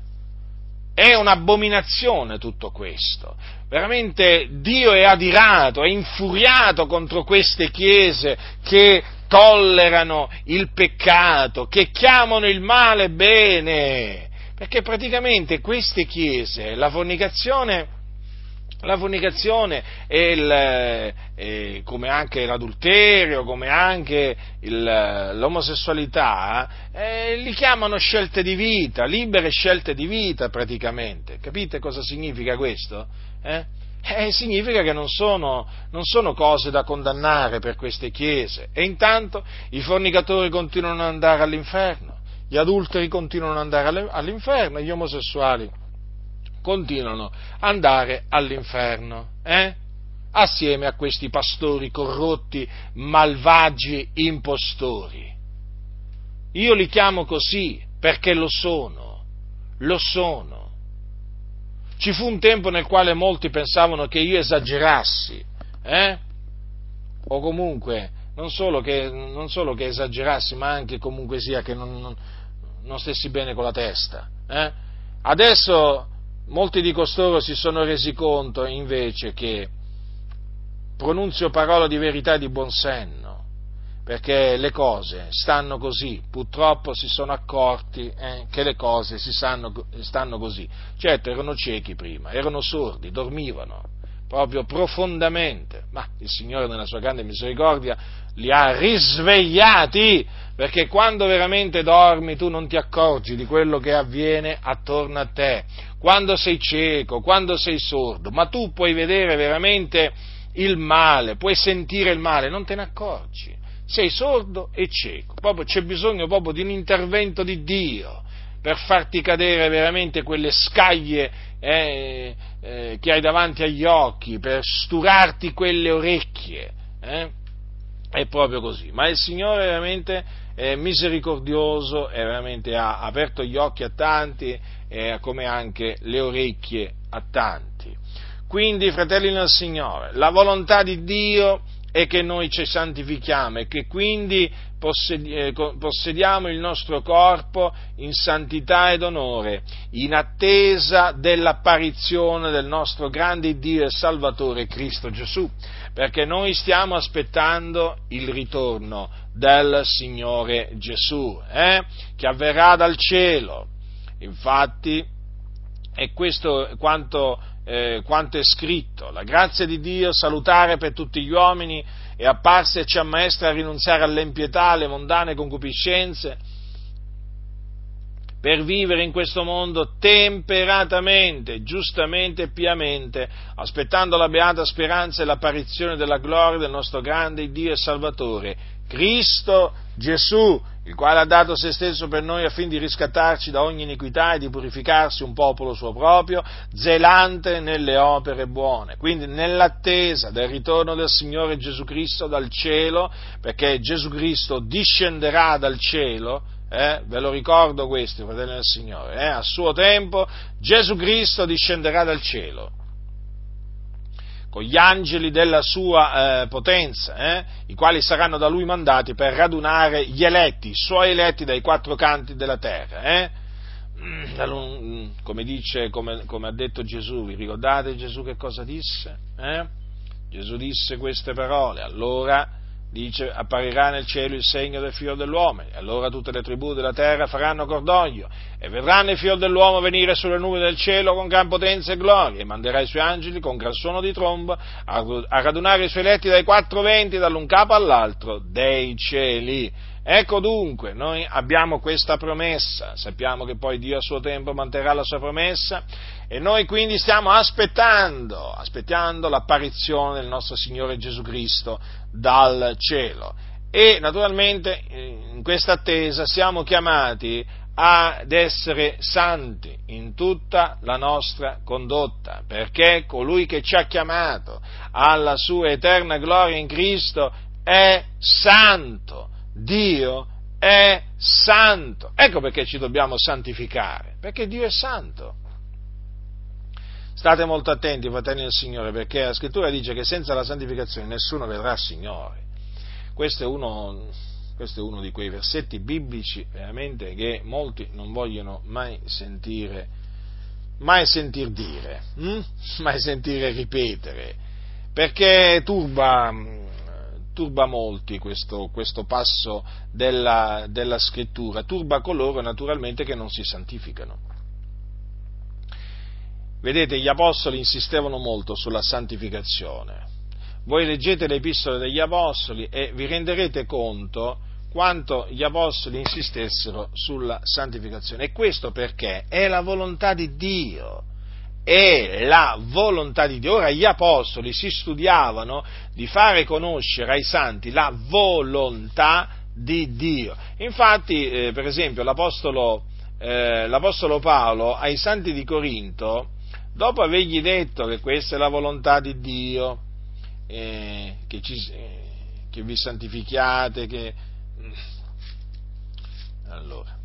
È un'abominazione tutto questo. Veramente Dio è adirato, è infuriato contro queste chiese che tollerano il peccato, che chiamano il male bene perché praticamente queste chiese, la fornicazione, la fornicazione il, e come anche l'adulterio, come anche il, l'omosessualità, eh, li chiamano scelte di vita, libere scelte di vita praticamente. Capite cosa significa questo? Eh? Eh, significa che non sono, non sono, cose da condannare per queste chiese e intanto i fornicatori continuano ad andare all'inferno gli adulteri continuano ad andare all'inferno gli omosessuali continuano ad andare all'inferno, eh? assieme a questi pastori corrotti, malvagi, impostori. Io li chiamo così perché lo sono, lo sono. Ci fu un tempo nel quale molti pensavano che io esagerassi, eh? o comunque non solo, che, non solo che esagerassi, ma anche comunque sia che non, non, non stessi bene con la testa. Eh? Adesso molti di costoro si sono resi conto invece che pronunzio parola di verità e di buon senno, perché le cose stanno così, purtroppo si sono accorti eh, che le cose stanno, stanno così. Certo, erano ciechi prima, erano sordi, dormivano, proprio profondamente, ma il Signore nella sua grande misericordia li ha risvegliati, perché quando veramente dormi tu non ti accorgi di quello che avviene attorno a te, quando sei cieco, quando sei sordo, ma tu puoi vedere veramente il male, puoi sentire il male, non te ne accorgi, sei sordo e cieco, proprio c'è bisogno proprio di un intervento di Dio per farti cadere veramente quelle scaglie eh, eh, che hai davanti agli occhi, per sturarti quelle orecchie. Eh? È proprio così. Ma il Signore veramente è misericordioso e veramente ha aperto gli occhi a tanti e come anche le orecchie a tanti. Quindi, fratelli nel Signore, la volontà di Dio e che noi ci santifichiamo e che quindi eh, possediamo il nostro corpo in santità ed onore, in attesa dell'apparizione del nostro grande Dio e Salvatore Cristo Gesù, perché noi stiamo aspettando il ritorno del Signore Gesù, eh, che avverrà dal cielo. Infatti, è questo quanto eh, quanto è scritto. La grazia di Dio, salutare per tutti gli uomini, è apparsa e ci ammaestra a rinunziare all'empietà, alle mondane concupiscenze, per vivere in questo mondo temperatamente, giustamente e piamente, aspettando la beata speranza e l'apparizione della gloria del nostro grande Dio e Salvatore, Cristo Gesù, il quale ha dato se stesso per noi affin di riscattarci da ogni iniquità e di purificarsi un popolo suo proprio, zelante nelle opere buone. Quindi nell'attesa del ritorno del Signore Gesù Cristo dal cielo, perché Gesù Cristo discenderà dal cielo, eh, ve lo ricordo questo, fratelli del Signore, eh, a suo tempo Gesù Cristo discenderà dal cielo con gli angeli della sua eh, potenza, eh, i quali saranno da lui mandati per radunare gli eletti, i suoi eletti dai quattro canti della terra. Eh. Mm, come, dice, come, come, ha detto Gesù, vi ricordate Gesù che cosa disse? Eh? Gesù disse queste parole, allora dice apparirà nel cielo il segno del figlio dell'uomo, e allora tutte le tribù della terra faranno cordoglio, e vedranno il figlio dell'uomo venire sulle nubi del cielo con gran potenza e gloria, e manderà i suoi angeli con gran suono di tromba a radunare i suoi letti dai quattro venti, dall'un capo all'altro dei cieli. Ecco dunque, noi abbiamo questa promessa, sappiamo che poi Dio a suo tempo manterrà la sua promessa e noi quindi stiamo aspettando, aspettando l'apparizione del nostro Signore Gesù Cristo dal cielo. E naturalmente in questa attesa siamo chiamati ad essere santi in tutta la nostra condotta, perché colui che ci ha chiamato alla sua eterna gloria in Cristo è santo Dio è santo. Ecco perché ci dobbiamo santificare, perché Dio è santo. State molto attenti, fratelli del Signore, perché la scrittura dice che senza la santificazione nessuno vedrà il Signore. Questo è uno, questo è uno di quei versetti biblici veramente che molti non vogliono mai sentire, mai sentir dire, hm? mai sentire ripetere, perché turba turba molti questo, questo passo della, della, scrittura, turba coloro naturalmente che non si santificano. Vedete, gli apostoli insistevano molto sulla santificazione. Voi leggete le epistole degli apostoli e vi renderete conto quanto gli apostoli insistessero sulla santificazione. E questo perché è la volontà di Dio è la volontà di Dio. Ora gli apostoli si studiavano di fare conoscere ai santi la volontà di Dio. Infatti, eh, per esempio, l'apostolo, eh, l'apostolo, Paolo ai santi di Corinto, dopo avergli detto che questa è la volontà di Dio, eh, che, ci, eh, che, vi santifichiate, che... Allora,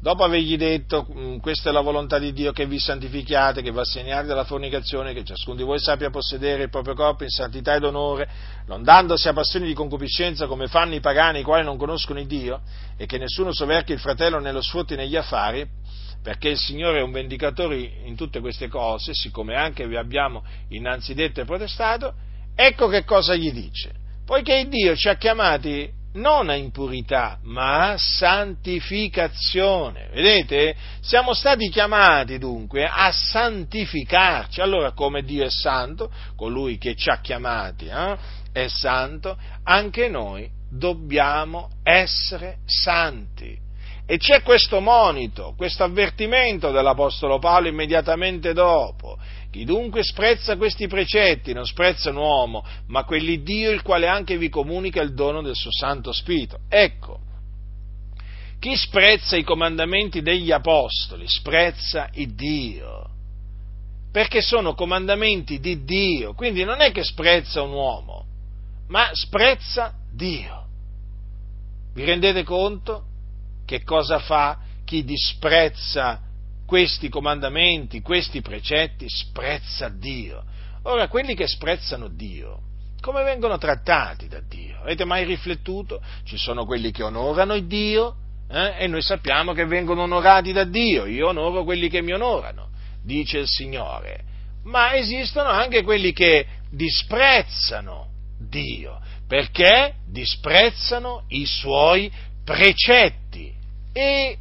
dopo avergli detto mm, questa è la volontà di Dio che vi santifichiate, che vi assegnate dalla fornicazione, che ciascuno di voi sappia possedere il proprio corpo in santità ed onore, non dandosi a passioni di concupiscenza come fanno i pagani i quali non conoscono il Dio, e che nessuno soverchi il fratello nello sfrutti negli affari, perché il Signore è un vendicatore in tutte queste cose, siccome anche vi abbiamo innanzi detto e protestato, ecco che cosa gli dice. Poiché Dio ci ha chiamati non a impurità, ma a santificazione. Vedete? Siamo stati chiamati dunque a santificarci. Allora, come Dio è santo, colui che ci ha chiamati eh, è santo, anche noi dobbiamo essere santi. E c'è questo monito, questo avvertimento dell'Apostolo Paolo immediatamente dopo. Chi dunque sprezza questi precetti non sprezza un uomo, ma quelli Dio il quale anche vi comunica il dono del suo Santo Spirito. Ecco, chi sprezza i comandamenti degli Apostoli sprezza il Dio, perché sono comandamenti di Dio, quindi non è che sprezza un uomo, ma sprezza Dio. Vi rendete conto? che cosa fa chi disprezza questi comandamenti, questi precetti? Sprezza Dio. Ora, quelli che sprezzano Dio come vengono trattati da Dio. Avete mai riflettuto? Ci sono quelli che onorano il Dio eh? e noi sappiamo che vengono onorati da Dio. Io onoro quelli che mi onorano, dice il Signore. Ma esistono anche quelli che disprezzano Dio, perché disprezzano i suoi precetti e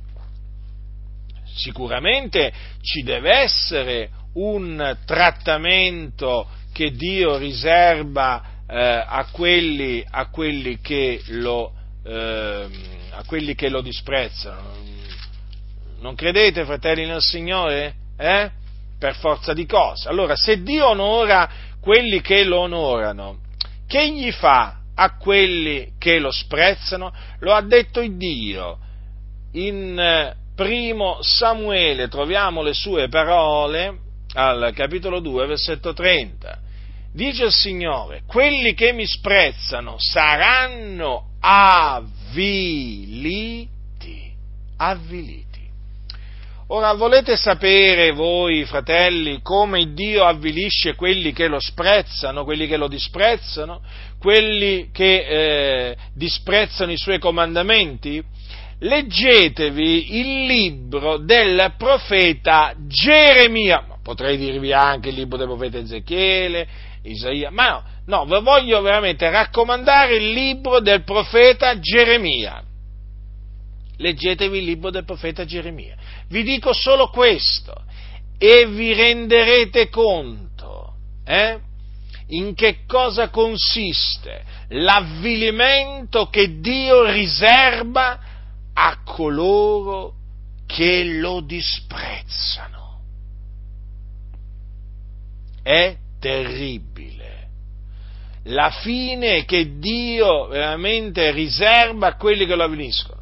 sicuramente ci deve essere un trattamento che Dio riserva eh, a, quelli, a, quelli lo, eh, a, quelli, che lo, disprezzano. Non credete, fratelli nel Signore? Eh? Per forza di cose. Allora, se Dio onora quelli che lo onorano, che gli fa a quelli che lo sprezzano? Lo ha detto Dio. In eh, primo Samuele troviamo le sue parole al capitolo 2, versetto 30. Dice il Signore, quelli che mi sprezzano saranno avviliti, avviliti. Ora, volete sapere voi, fratelli, come Dio avvilisce quelli che lo sprezzano, quelli che lo disprezzano, quelli che eh, disprezzano i suoi comandamenti? Leggetevi il libro del profeta Geremia, potrei dirvi anche il libro del profeta Ezechiele, Isaia, ma no, no, vi voglio veramente raccomandare il libro del profeta Geremia leggetevi il libro del profeta Geremia. Vi dico solo questo e vi renderete conto eh, in che cosa consiste l'avvilimento che Dio riserva a coloro che lo disprezzano. È terribile. La fine che Dio veramente riserva a quelli che lo avviliscono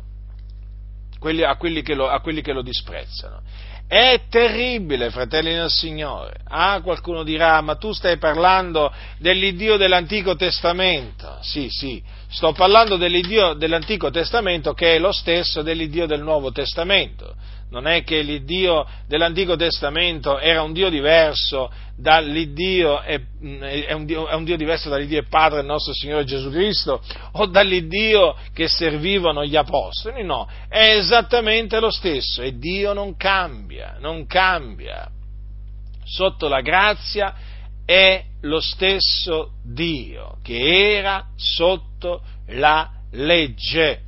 quelli, a, quelli lo, a, quelli che lo, disprezzano. È terribile, fratelli del Signore. Ah, qualcuno dirà, ma tu stai parlando dell'Iddio dell'Antico Testamento. Sì, sì, sto parlando dell'Iddio dell'Antico Testamento che è lo stesso dell'Iddio del Nuovo Testamento non è che l'Iddio dell'Antico Testamento era un Dio diverso dall'Iddio, è, è, un Dio, è un Dio diverso dall'Iddio e Padre del nostro Signore Gesù Cristo o dall'Iddio che servivano gli Apostoli, no, è esattamente lo stesso e Dio non cambia, non cambia. Sotto la grazia è lo stesso Dio che era sotto la legge.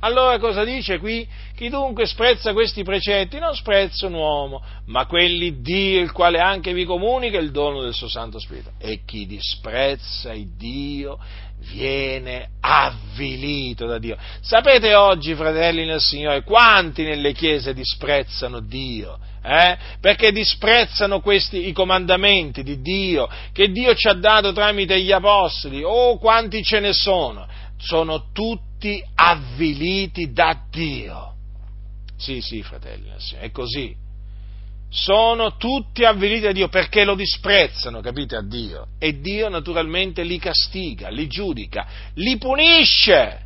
Allora cosa dice qui? Chi dunque sprezza questi precetti non sprezza un uomo, ma quelli Dio, il quale anche vi comunica il dono del suo Santo Spirito. E chi disprezza il Dio viene avvilito da Dio. Sapete oggi, fratelli nel Signore, quanti nelle chiese disprezzano Dio? Eh? Perché disprezzano questi i comandamenti di Dio che Dio ci ha dato tramite gli apostoli. Oh, quanti ce ne sono! Sono tutti avviliti da Dio. Sì, sì, fratelli, è così. Sono tutti avviliti da Dio perché lo disprezzano, capite, a Dio. E Dio naturalmente li castiga, li giudica, li punisce.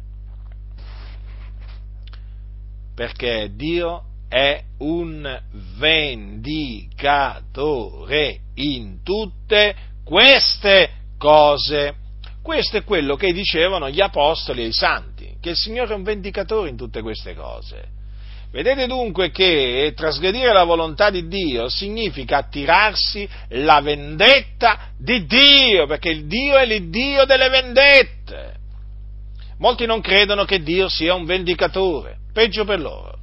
Perché Dio è un vendicatore in tutte queste cose. Questo è quello che dicevano gli apostoli e i santi, che il Signore è un vendicatore in tutte queste cose. Vedete dunque che trasgredire la volontà di Dio significa attirarsi la vendetta di Dio, perché il Dio è l'Iddio delle vendette. Molti non credono che Dio sia un vendicatore, peggio per loro.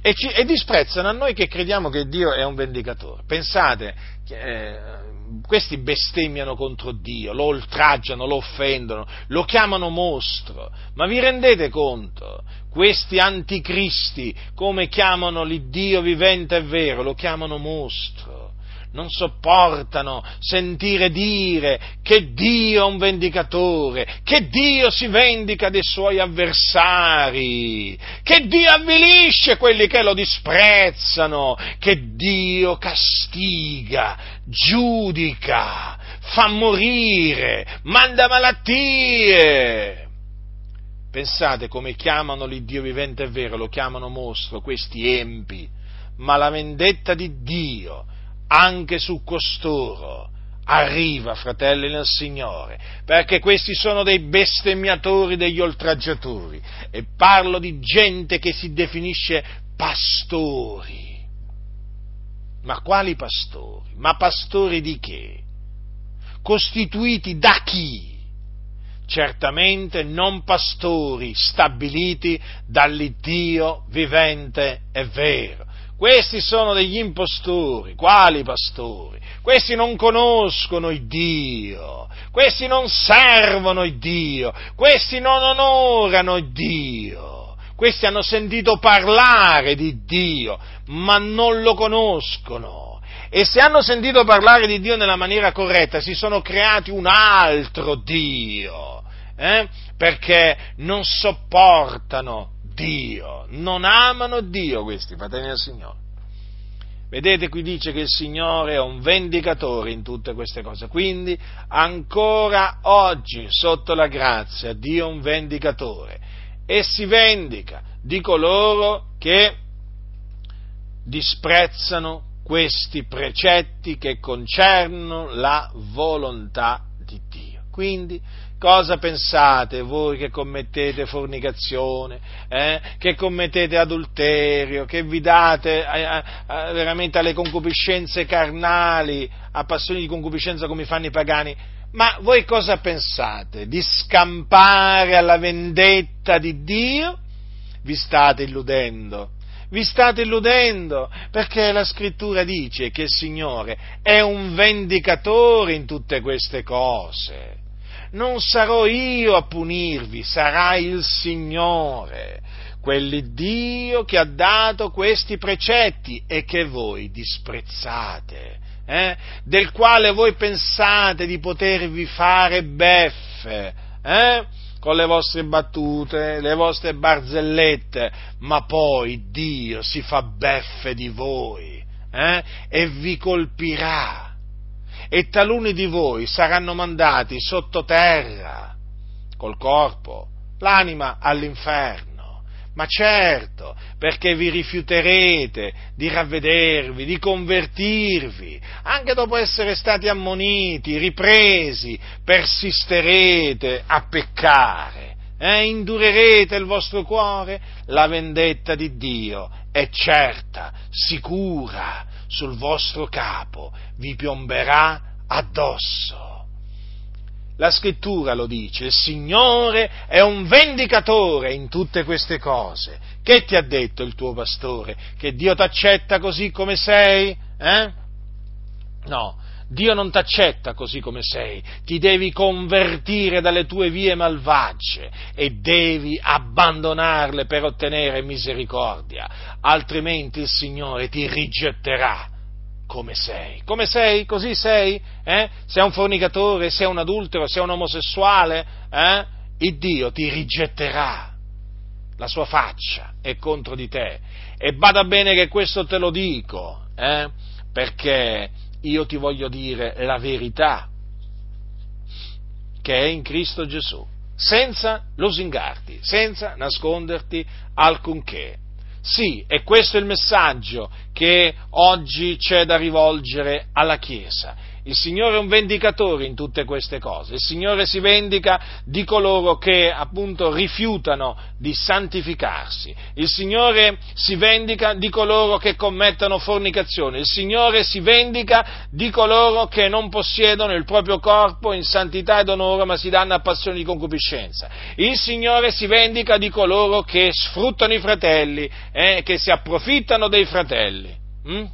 E, ci, e disprezzano a noi che crediamo che Dio è un vendicatore. Pensate, eh, questi bestemmiano contro Dio, lo oltraggiano, lo offendono, lo chiamano mostro. Ma vi rendete conto? Questi anticristi, come chiamano l'Iddio vivente e vero, lo chiamano mostro non sopportano sentire dire che Dio è un vendicatore, che Dio si vendica dei suoi avversari, che Dio avvilisce quelli che lo disprezzano, che Dio castiga, giudica, fa morire, manda malattie. Pensate come chiamano l'Iddio vivente e vero, lo chiamano mostro, questi empi, ma la vendetta di Dio anche su costoro arriva, fratelli nel Signore, perché questi sono dei bestemmiatori, degli oltraggiatori, e parlo di gente che si definisce pastori. Ma quali pastori? Ma pastori di che? Costituiti da chi? Certamente non pastori stabiliti dall'Iddio vivente e vero. Questi sono degli impostori. Quali pastori? Questi non conoscono il Dio. Questi non servono il Dio. Questi non onorano il Dio. Questi hanno sentito parlare di Dio, ma non lo conoscono. E se hanno sentito parlare di Dio nella maniera corretta, si sono creati un altro Dio, eh? perché non sopportano Dio, non amano Dio questi fratelli del Signore. Vedete qui dice che il Signore è un vendicatore in tutte queste cose, quindi ancora oggi sotto la grazia Dio è un vendicatore e si vendica di coloro che disprezzano questi precetti che concernono la volontà di Dio. Quindi Cosa pensate voi che commettete fornicazione, eh? che commettete adulterio, che vi date a, a, veramente alle concupiscenze carnali, a passioni di concupiscenza come fanno i pagani? Ma voi cosa pensate? Di scampare alla vendetta di Dio? Vi state illudendo. Vi state illudendo perché la scrittura dice che il Signore è un vendicatore in tutte queste cose non sarò io a punirvi, sarà il Signore, quell'Iddio che ha dato questi precetti e che voi disprezzate, eh? del quale voi pensate di potervi fare beffe, eh? con le vostre battute, le vostre barzellette, ma poi Dio si fa beffe di voi eh? e vi colpirà e taluni di voi saranno mandati sottoterra col corpo, l'anima all'inferno. Ma certo, perché vi rifiuterete di ravvedervi, di convertirvi, anche dopo essere stati ammoniti, ripresi, persisterete a peccare, eh? indurerete il vostro cuore, la vendetta di Dio è certa, sicura, sul vostro capo, vi piomberà addosso. La scrittura lo dice, il Signore è un vendicatore in tutte queste cose. Che ti ha detto il tuo pastore? Che Dio ti accetta così come sei? Eh? No, Dio non ti accetta così come sei, ti devi convertire dalle tue vie malvagie e devi abbandonarle per ottenere misericordia, altrimenti il Signore ti rigetterà come sei. Come sei? Così sei? Eh? Sei un fornicatore, sei un adultero, sei un omosessuale? Eh? Il Dio ti rigetterà. La sua faccia è contro di te. E bada bene che questo te lo dico, eh? perché io ti voglio dire la verità che è in Cristo Gesù, senza lusingarti, senza nasconderti alcunché. Sì, e questo è il messaggio che oggi c'è da rivolgere alla Chiesa. Il Signore è un vendicatore in tutte queste cose, il Signore si vendica di coloro che appunto rifiutano di santificarsi, il Signore si vendica di coloro che commettono fornicazione, il Signore si vendica di coloro che non possiedono il proprio corpo in santità ed onore ma si danno a passioni di concupiscenza, il Signore si vendica di coloro che sfruttano i fratelli, eh, che si approfittano dei fratelli. Mm?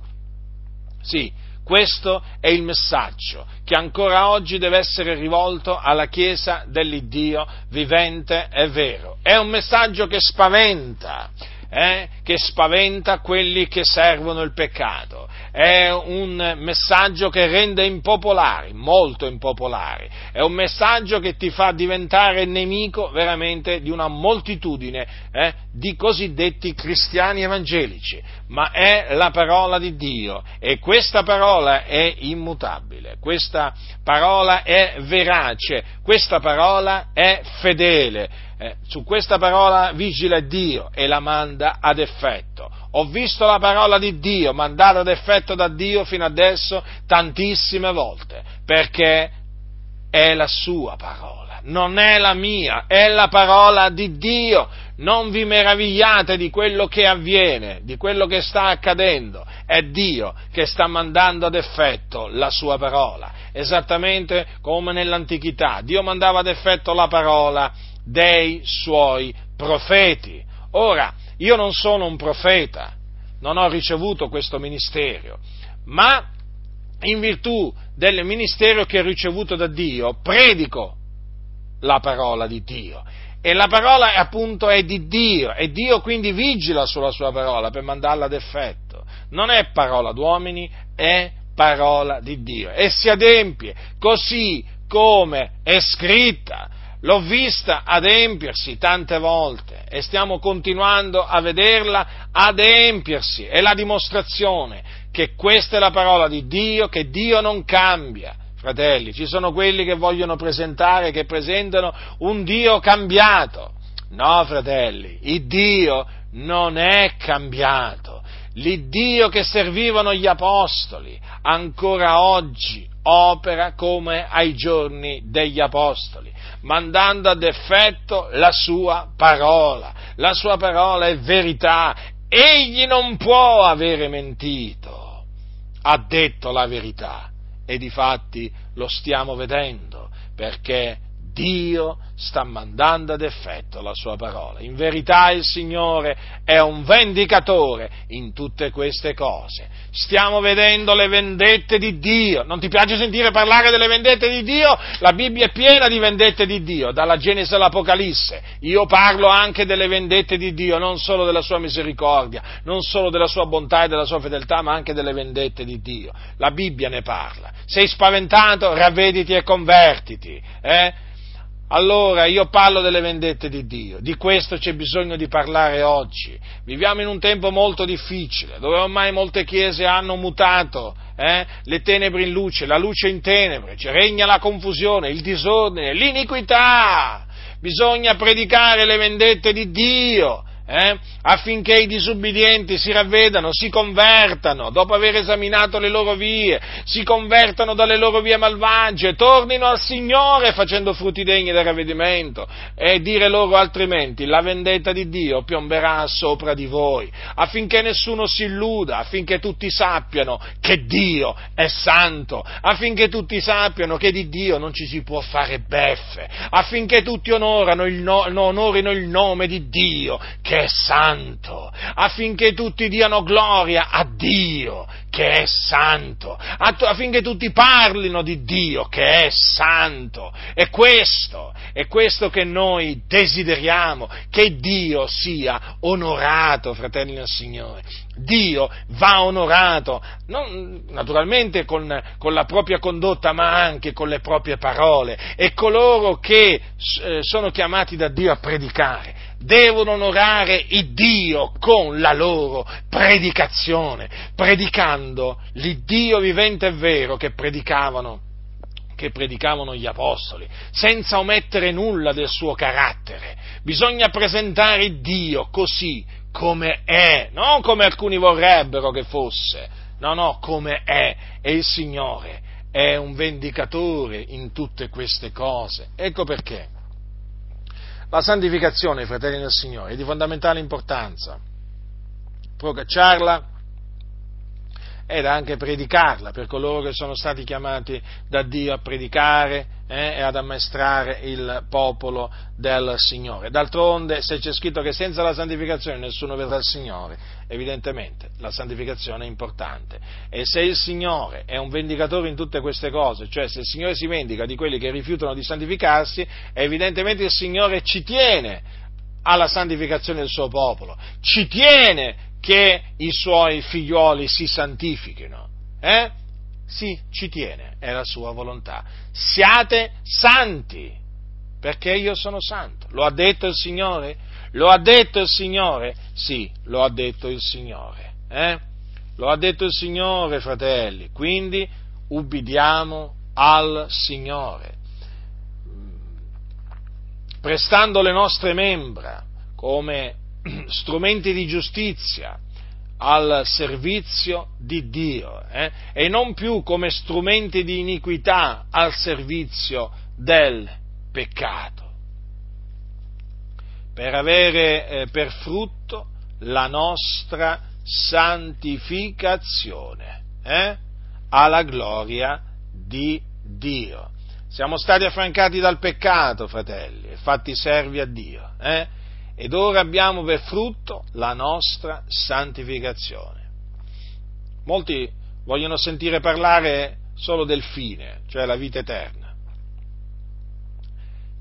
Sì, questo è il messaggio che ancora oggi deve essere rivolto alla Chiesa dell'Iddio vivente e vero. È un messaggio che spaventa, eh, che spaventa quelli che servono il peccato. È un messaggio che rende impopolari, molto impopolari. È un messaggio che ti fa diventare nemico veramente di una moltitudine eh, di cosiddetti cristiani evangelici. Ma è la parola di Dio e questa parola è immutabile, questa parola è verace, questa parola è fedele eh, su questa parola vigila Dio e la manda ad effetto. Ho visto la parola di Dio mandata ad effetto da Dio fino adesso tantissime volte, perché è la sua parola, non è la mia, è la parola di Dio. Non vi meravigliate di quello che avviene, di quello che sta accadendo. È Dio che sta mandando ad effetto la sua parola, esattamente come nell'antichità. Dio mandava ad effetto la parola dei suoi profeti. Ora, io non sono un profeta, non ho ricevuto questo ministero, ma in virtù del ministero che ho ricevuto da Dio, predico la parola di Dio. E la parola appunto è di Dio e Dio quindi vigila sulla sua parola per mandarla ad effetto. Non è parola d'uomini, è parola di Dio e si adempie così come è scritta. L'ho vista adempiersi tante volte e stiamo continuando a vederla adempiersi. È la dimostrazione che questa è la parola di Dio, che Dio non cambia. Fratelli, ci sono quelli che vogliono presentare, che presentano un Dio cambiato. No, fratelli, il Dio non è cambiato. L'Iddio che servivano gli apostoli ancora oggi opera come ai giorni degli apostoli, mandando ad effetto la sua parola. La sua parola è verità. Egli non può avere mentito. Ha detto la verità e di fatti lo stiamo vedendo perché Dio sta mandando ad effetto la sua parola. In verità il Signore è un vendicatore in tutte queste cose. Stiamo vedendo le vendette di Dio. Non ti piace sentire parlare delle vendette di Dio? La Bibbia è piena di vendette di Dio, dalla Genesi all'Apocalisse. Io parlo anche delle vendette di Dio, non solo della sua misericordia, non solo della sua bontà e della sua fedeltà, ma anche delle vendette di Dio. La Bibbia ne parla. Sei spaventato? Ravvediti e convertiti. Eh? Allora io parlo delle vendette di Dio, di questo c'è bisogno di parlare oggi. Viviamo in un tempo molto difficile, dove ormai molte chiese hanno mutato eh, le tenebre in luce, la luce in tenebre, cioè regna la confusione, il disordine, l'iniquità. Bisogna predicare le vendette di Dio, eh, affinché i disubbidienti si ravvedano, si convertano, dopo aver esaminato le loro vie, si convertano dalle loro vie malvagie, tornino al Signore facendo frutti degni del ravvedimento e dire loro altrimenti la vendetta di Dio piomberà sopra di voi, affinché nessuno si illuda, affinché tutti sappiano che Dio è santo, affinché tutti sappiano che di Dio non ci si può fare beffe, affinché tutti onorano il no, onorino il nome di Dio, che è santo, affinché tutti diano gloria a Dio, che è santo, affinché tutti parlino di Dio, che è santo. E questo, è questo che noi desideriamo, che Dio sia onorato, fratelli del Signore. Dio va onorato, non, naturalmente con, con, la propria condotta, ma anche con le proprie parole. E coloro che eh, sono chiamati da Dio a predicare devono onorare il Dio con la loro predicazione, predicando l'Iddio vivente e vero che predicavano che predicavano gli apostoli, senza omettere nulla del suo carattere. Bisogna presentare Dio così come è, non come alcuni vorrebbero che fosse, no, no, come è, e il Signore è un vendicatore in tutte queste cose. Ecco perché la santificazione, fratelli del Signore, è di fondamentale importanza. Procacciarla ed anche predicarla per coloro che sono stati chiamati da Dio a predicare eh, e ad ammaestrare il popolo del Signore. D'altronde, se c'è scritto che senza la santificazione nessuno vedrà il Signore, evidentemente la santificazione è importante. E se il Signore è un vendicatore in tutte queste cose, cioè se il Signore si vendica di quelli che rifiutano di santificarsi, evidentemente il Signore ci tiene alla santificazione del suo popolo, ci tiene che i suoi figlioli si santifichino. Eh? Sì, ci tiene, è la sua volontà. Siate santi, perché io sono santo. Lo ha detto il Signore? Lo ha detto il Signore? Sì, lo ha detto il Signore. Eh? Lo ha detto il Signore, fratelli. Quindi ubbidiamo al Signore. prestando le nostre membra come <clears throat> strumenti di giustizia al servizio di Dio eh? e non più come strumenti di iniquità al servizio del peccato, per avere eh, per frutto la nostra santificazione eh? alla gloria di Dio. Siamo stati affrancati dal peccato, fratelli, e fatti servi a Dio. Eh? Ed ora abbiamo per frutto la nostra santificazione. Molti vogliono sentire parlare solo del fine, cioè la vita eterna.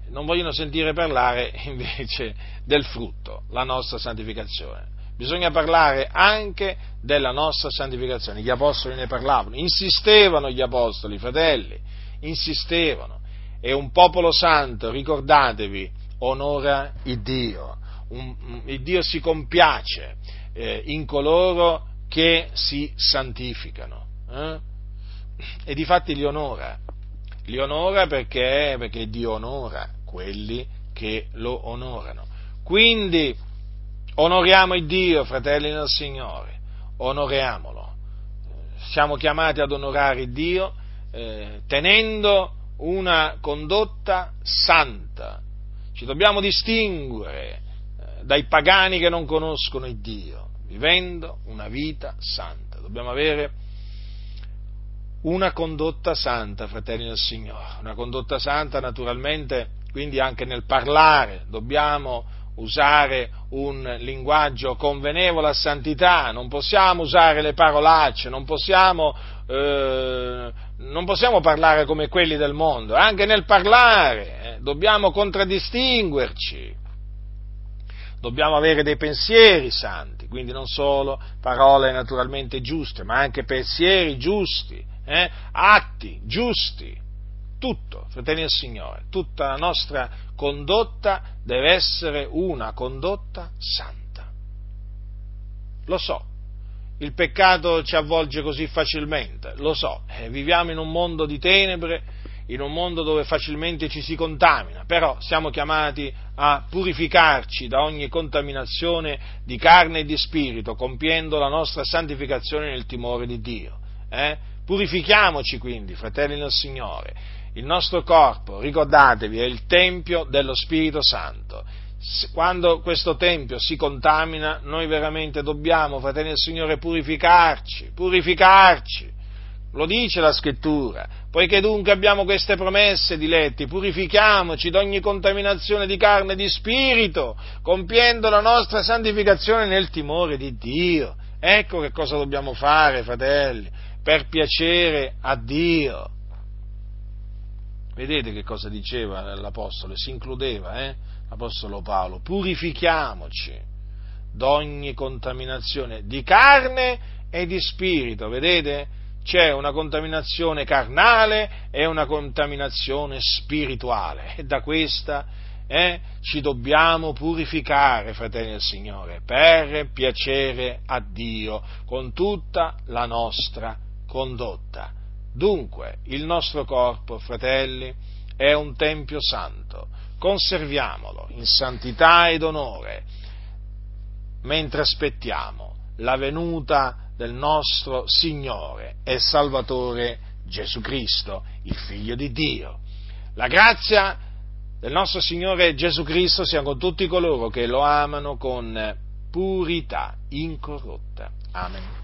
Non vogliono sentire parlare <laughs> invece del frutto, la nostra santificazione. Bisogna parlare anche della nostra santificazione. Gli apostoli ne parlavano, insistevano gli apostoli, fratelli, insistevano. E un popolo santo, ricordatevi, onora il Dio un, il Dio si compiace eh, in coloro che si santificano eh? e di fatti li onora. Li onora perché, perché Dio onora quelli che lo onorano. Quindi onoriamo il Dio, fratelli del Signore, onoriamolo. Siamo chiamati ad onorare Dio eh, tenendo una condotta santa. Ci dobbiamo distinguere dai pagani che non conoscono il Dio, vivendo una vita santa. Dobbiamo avere una condotta santa, fratelli del Signore, una condotta santa naturalmente, quindi anche nel parlare dobbiamo usare un linguaggio convenevole a santità, non possiamo usare le parolacce, non possiamo, eh, non possiamo parlare come quelli del mondo, anche nel parlare eh, dobbiamo contraddistinguerci dobbiamo avere dei pensieri santi, quindi non solo parole naturalmente giuste, ma anche pensieri giusti, eh? atti giusti, tutto, fratelli del Signore, tutta la nostra condotta deve essere una condotta santa. Lo so, il peccato ci avvolge così facilmente, lo so, eh, viviamo in un mondo di tenebre in un mondo dove facilmente ci si contamina, però siamo chiamati a purificarci da ogni contaminazione di carne e di spirito, compiendo la nostra santificazione nel timore di Dio. Eh? Purifichiamoci quindi, fratelli del Signore. Il nostro corpo, ricordatevi, è il Tempio dello Spirito Santo. Quando questo Tempio si contamina, noi veramente dobbiamo, fratelli del Signore, purificarci, purificarci lo dice la scrittura. Poiché dunque abbiamo queste promesse, diletti, purifichiamoci da ogni contaminazione di carne e di spirito, compiendo la nostra santificazione nel timore di Dio. Ecco che cosa dobbiamo fare, fratelli, per piacere a Dio. Vedete che cosa diceva l'Apostolo? Si includeva, eh? L'Apostolo Paolo. Purifichiamoci d'ogni contaminazione di carne e di spirito, vedete? C'è una contaminazione carnale e una contaminazione spirituale e da questa eh, ci dobbiamo purificare, fratelli del Signore, per piacere a Dio con tutta la nostra condotta. Dunque, il nostro corpo, fratelli, è un tempio santo, conserviamolo in santità ed onore, mentre aspettiamo la venuta del nostro Signore e Salvatore Gesù Cristo, il Figlio di Dio. La grazia del nostro Signore Gesù Cristo sia con tutti coloro che lo amano con purità incorrotta. Amen.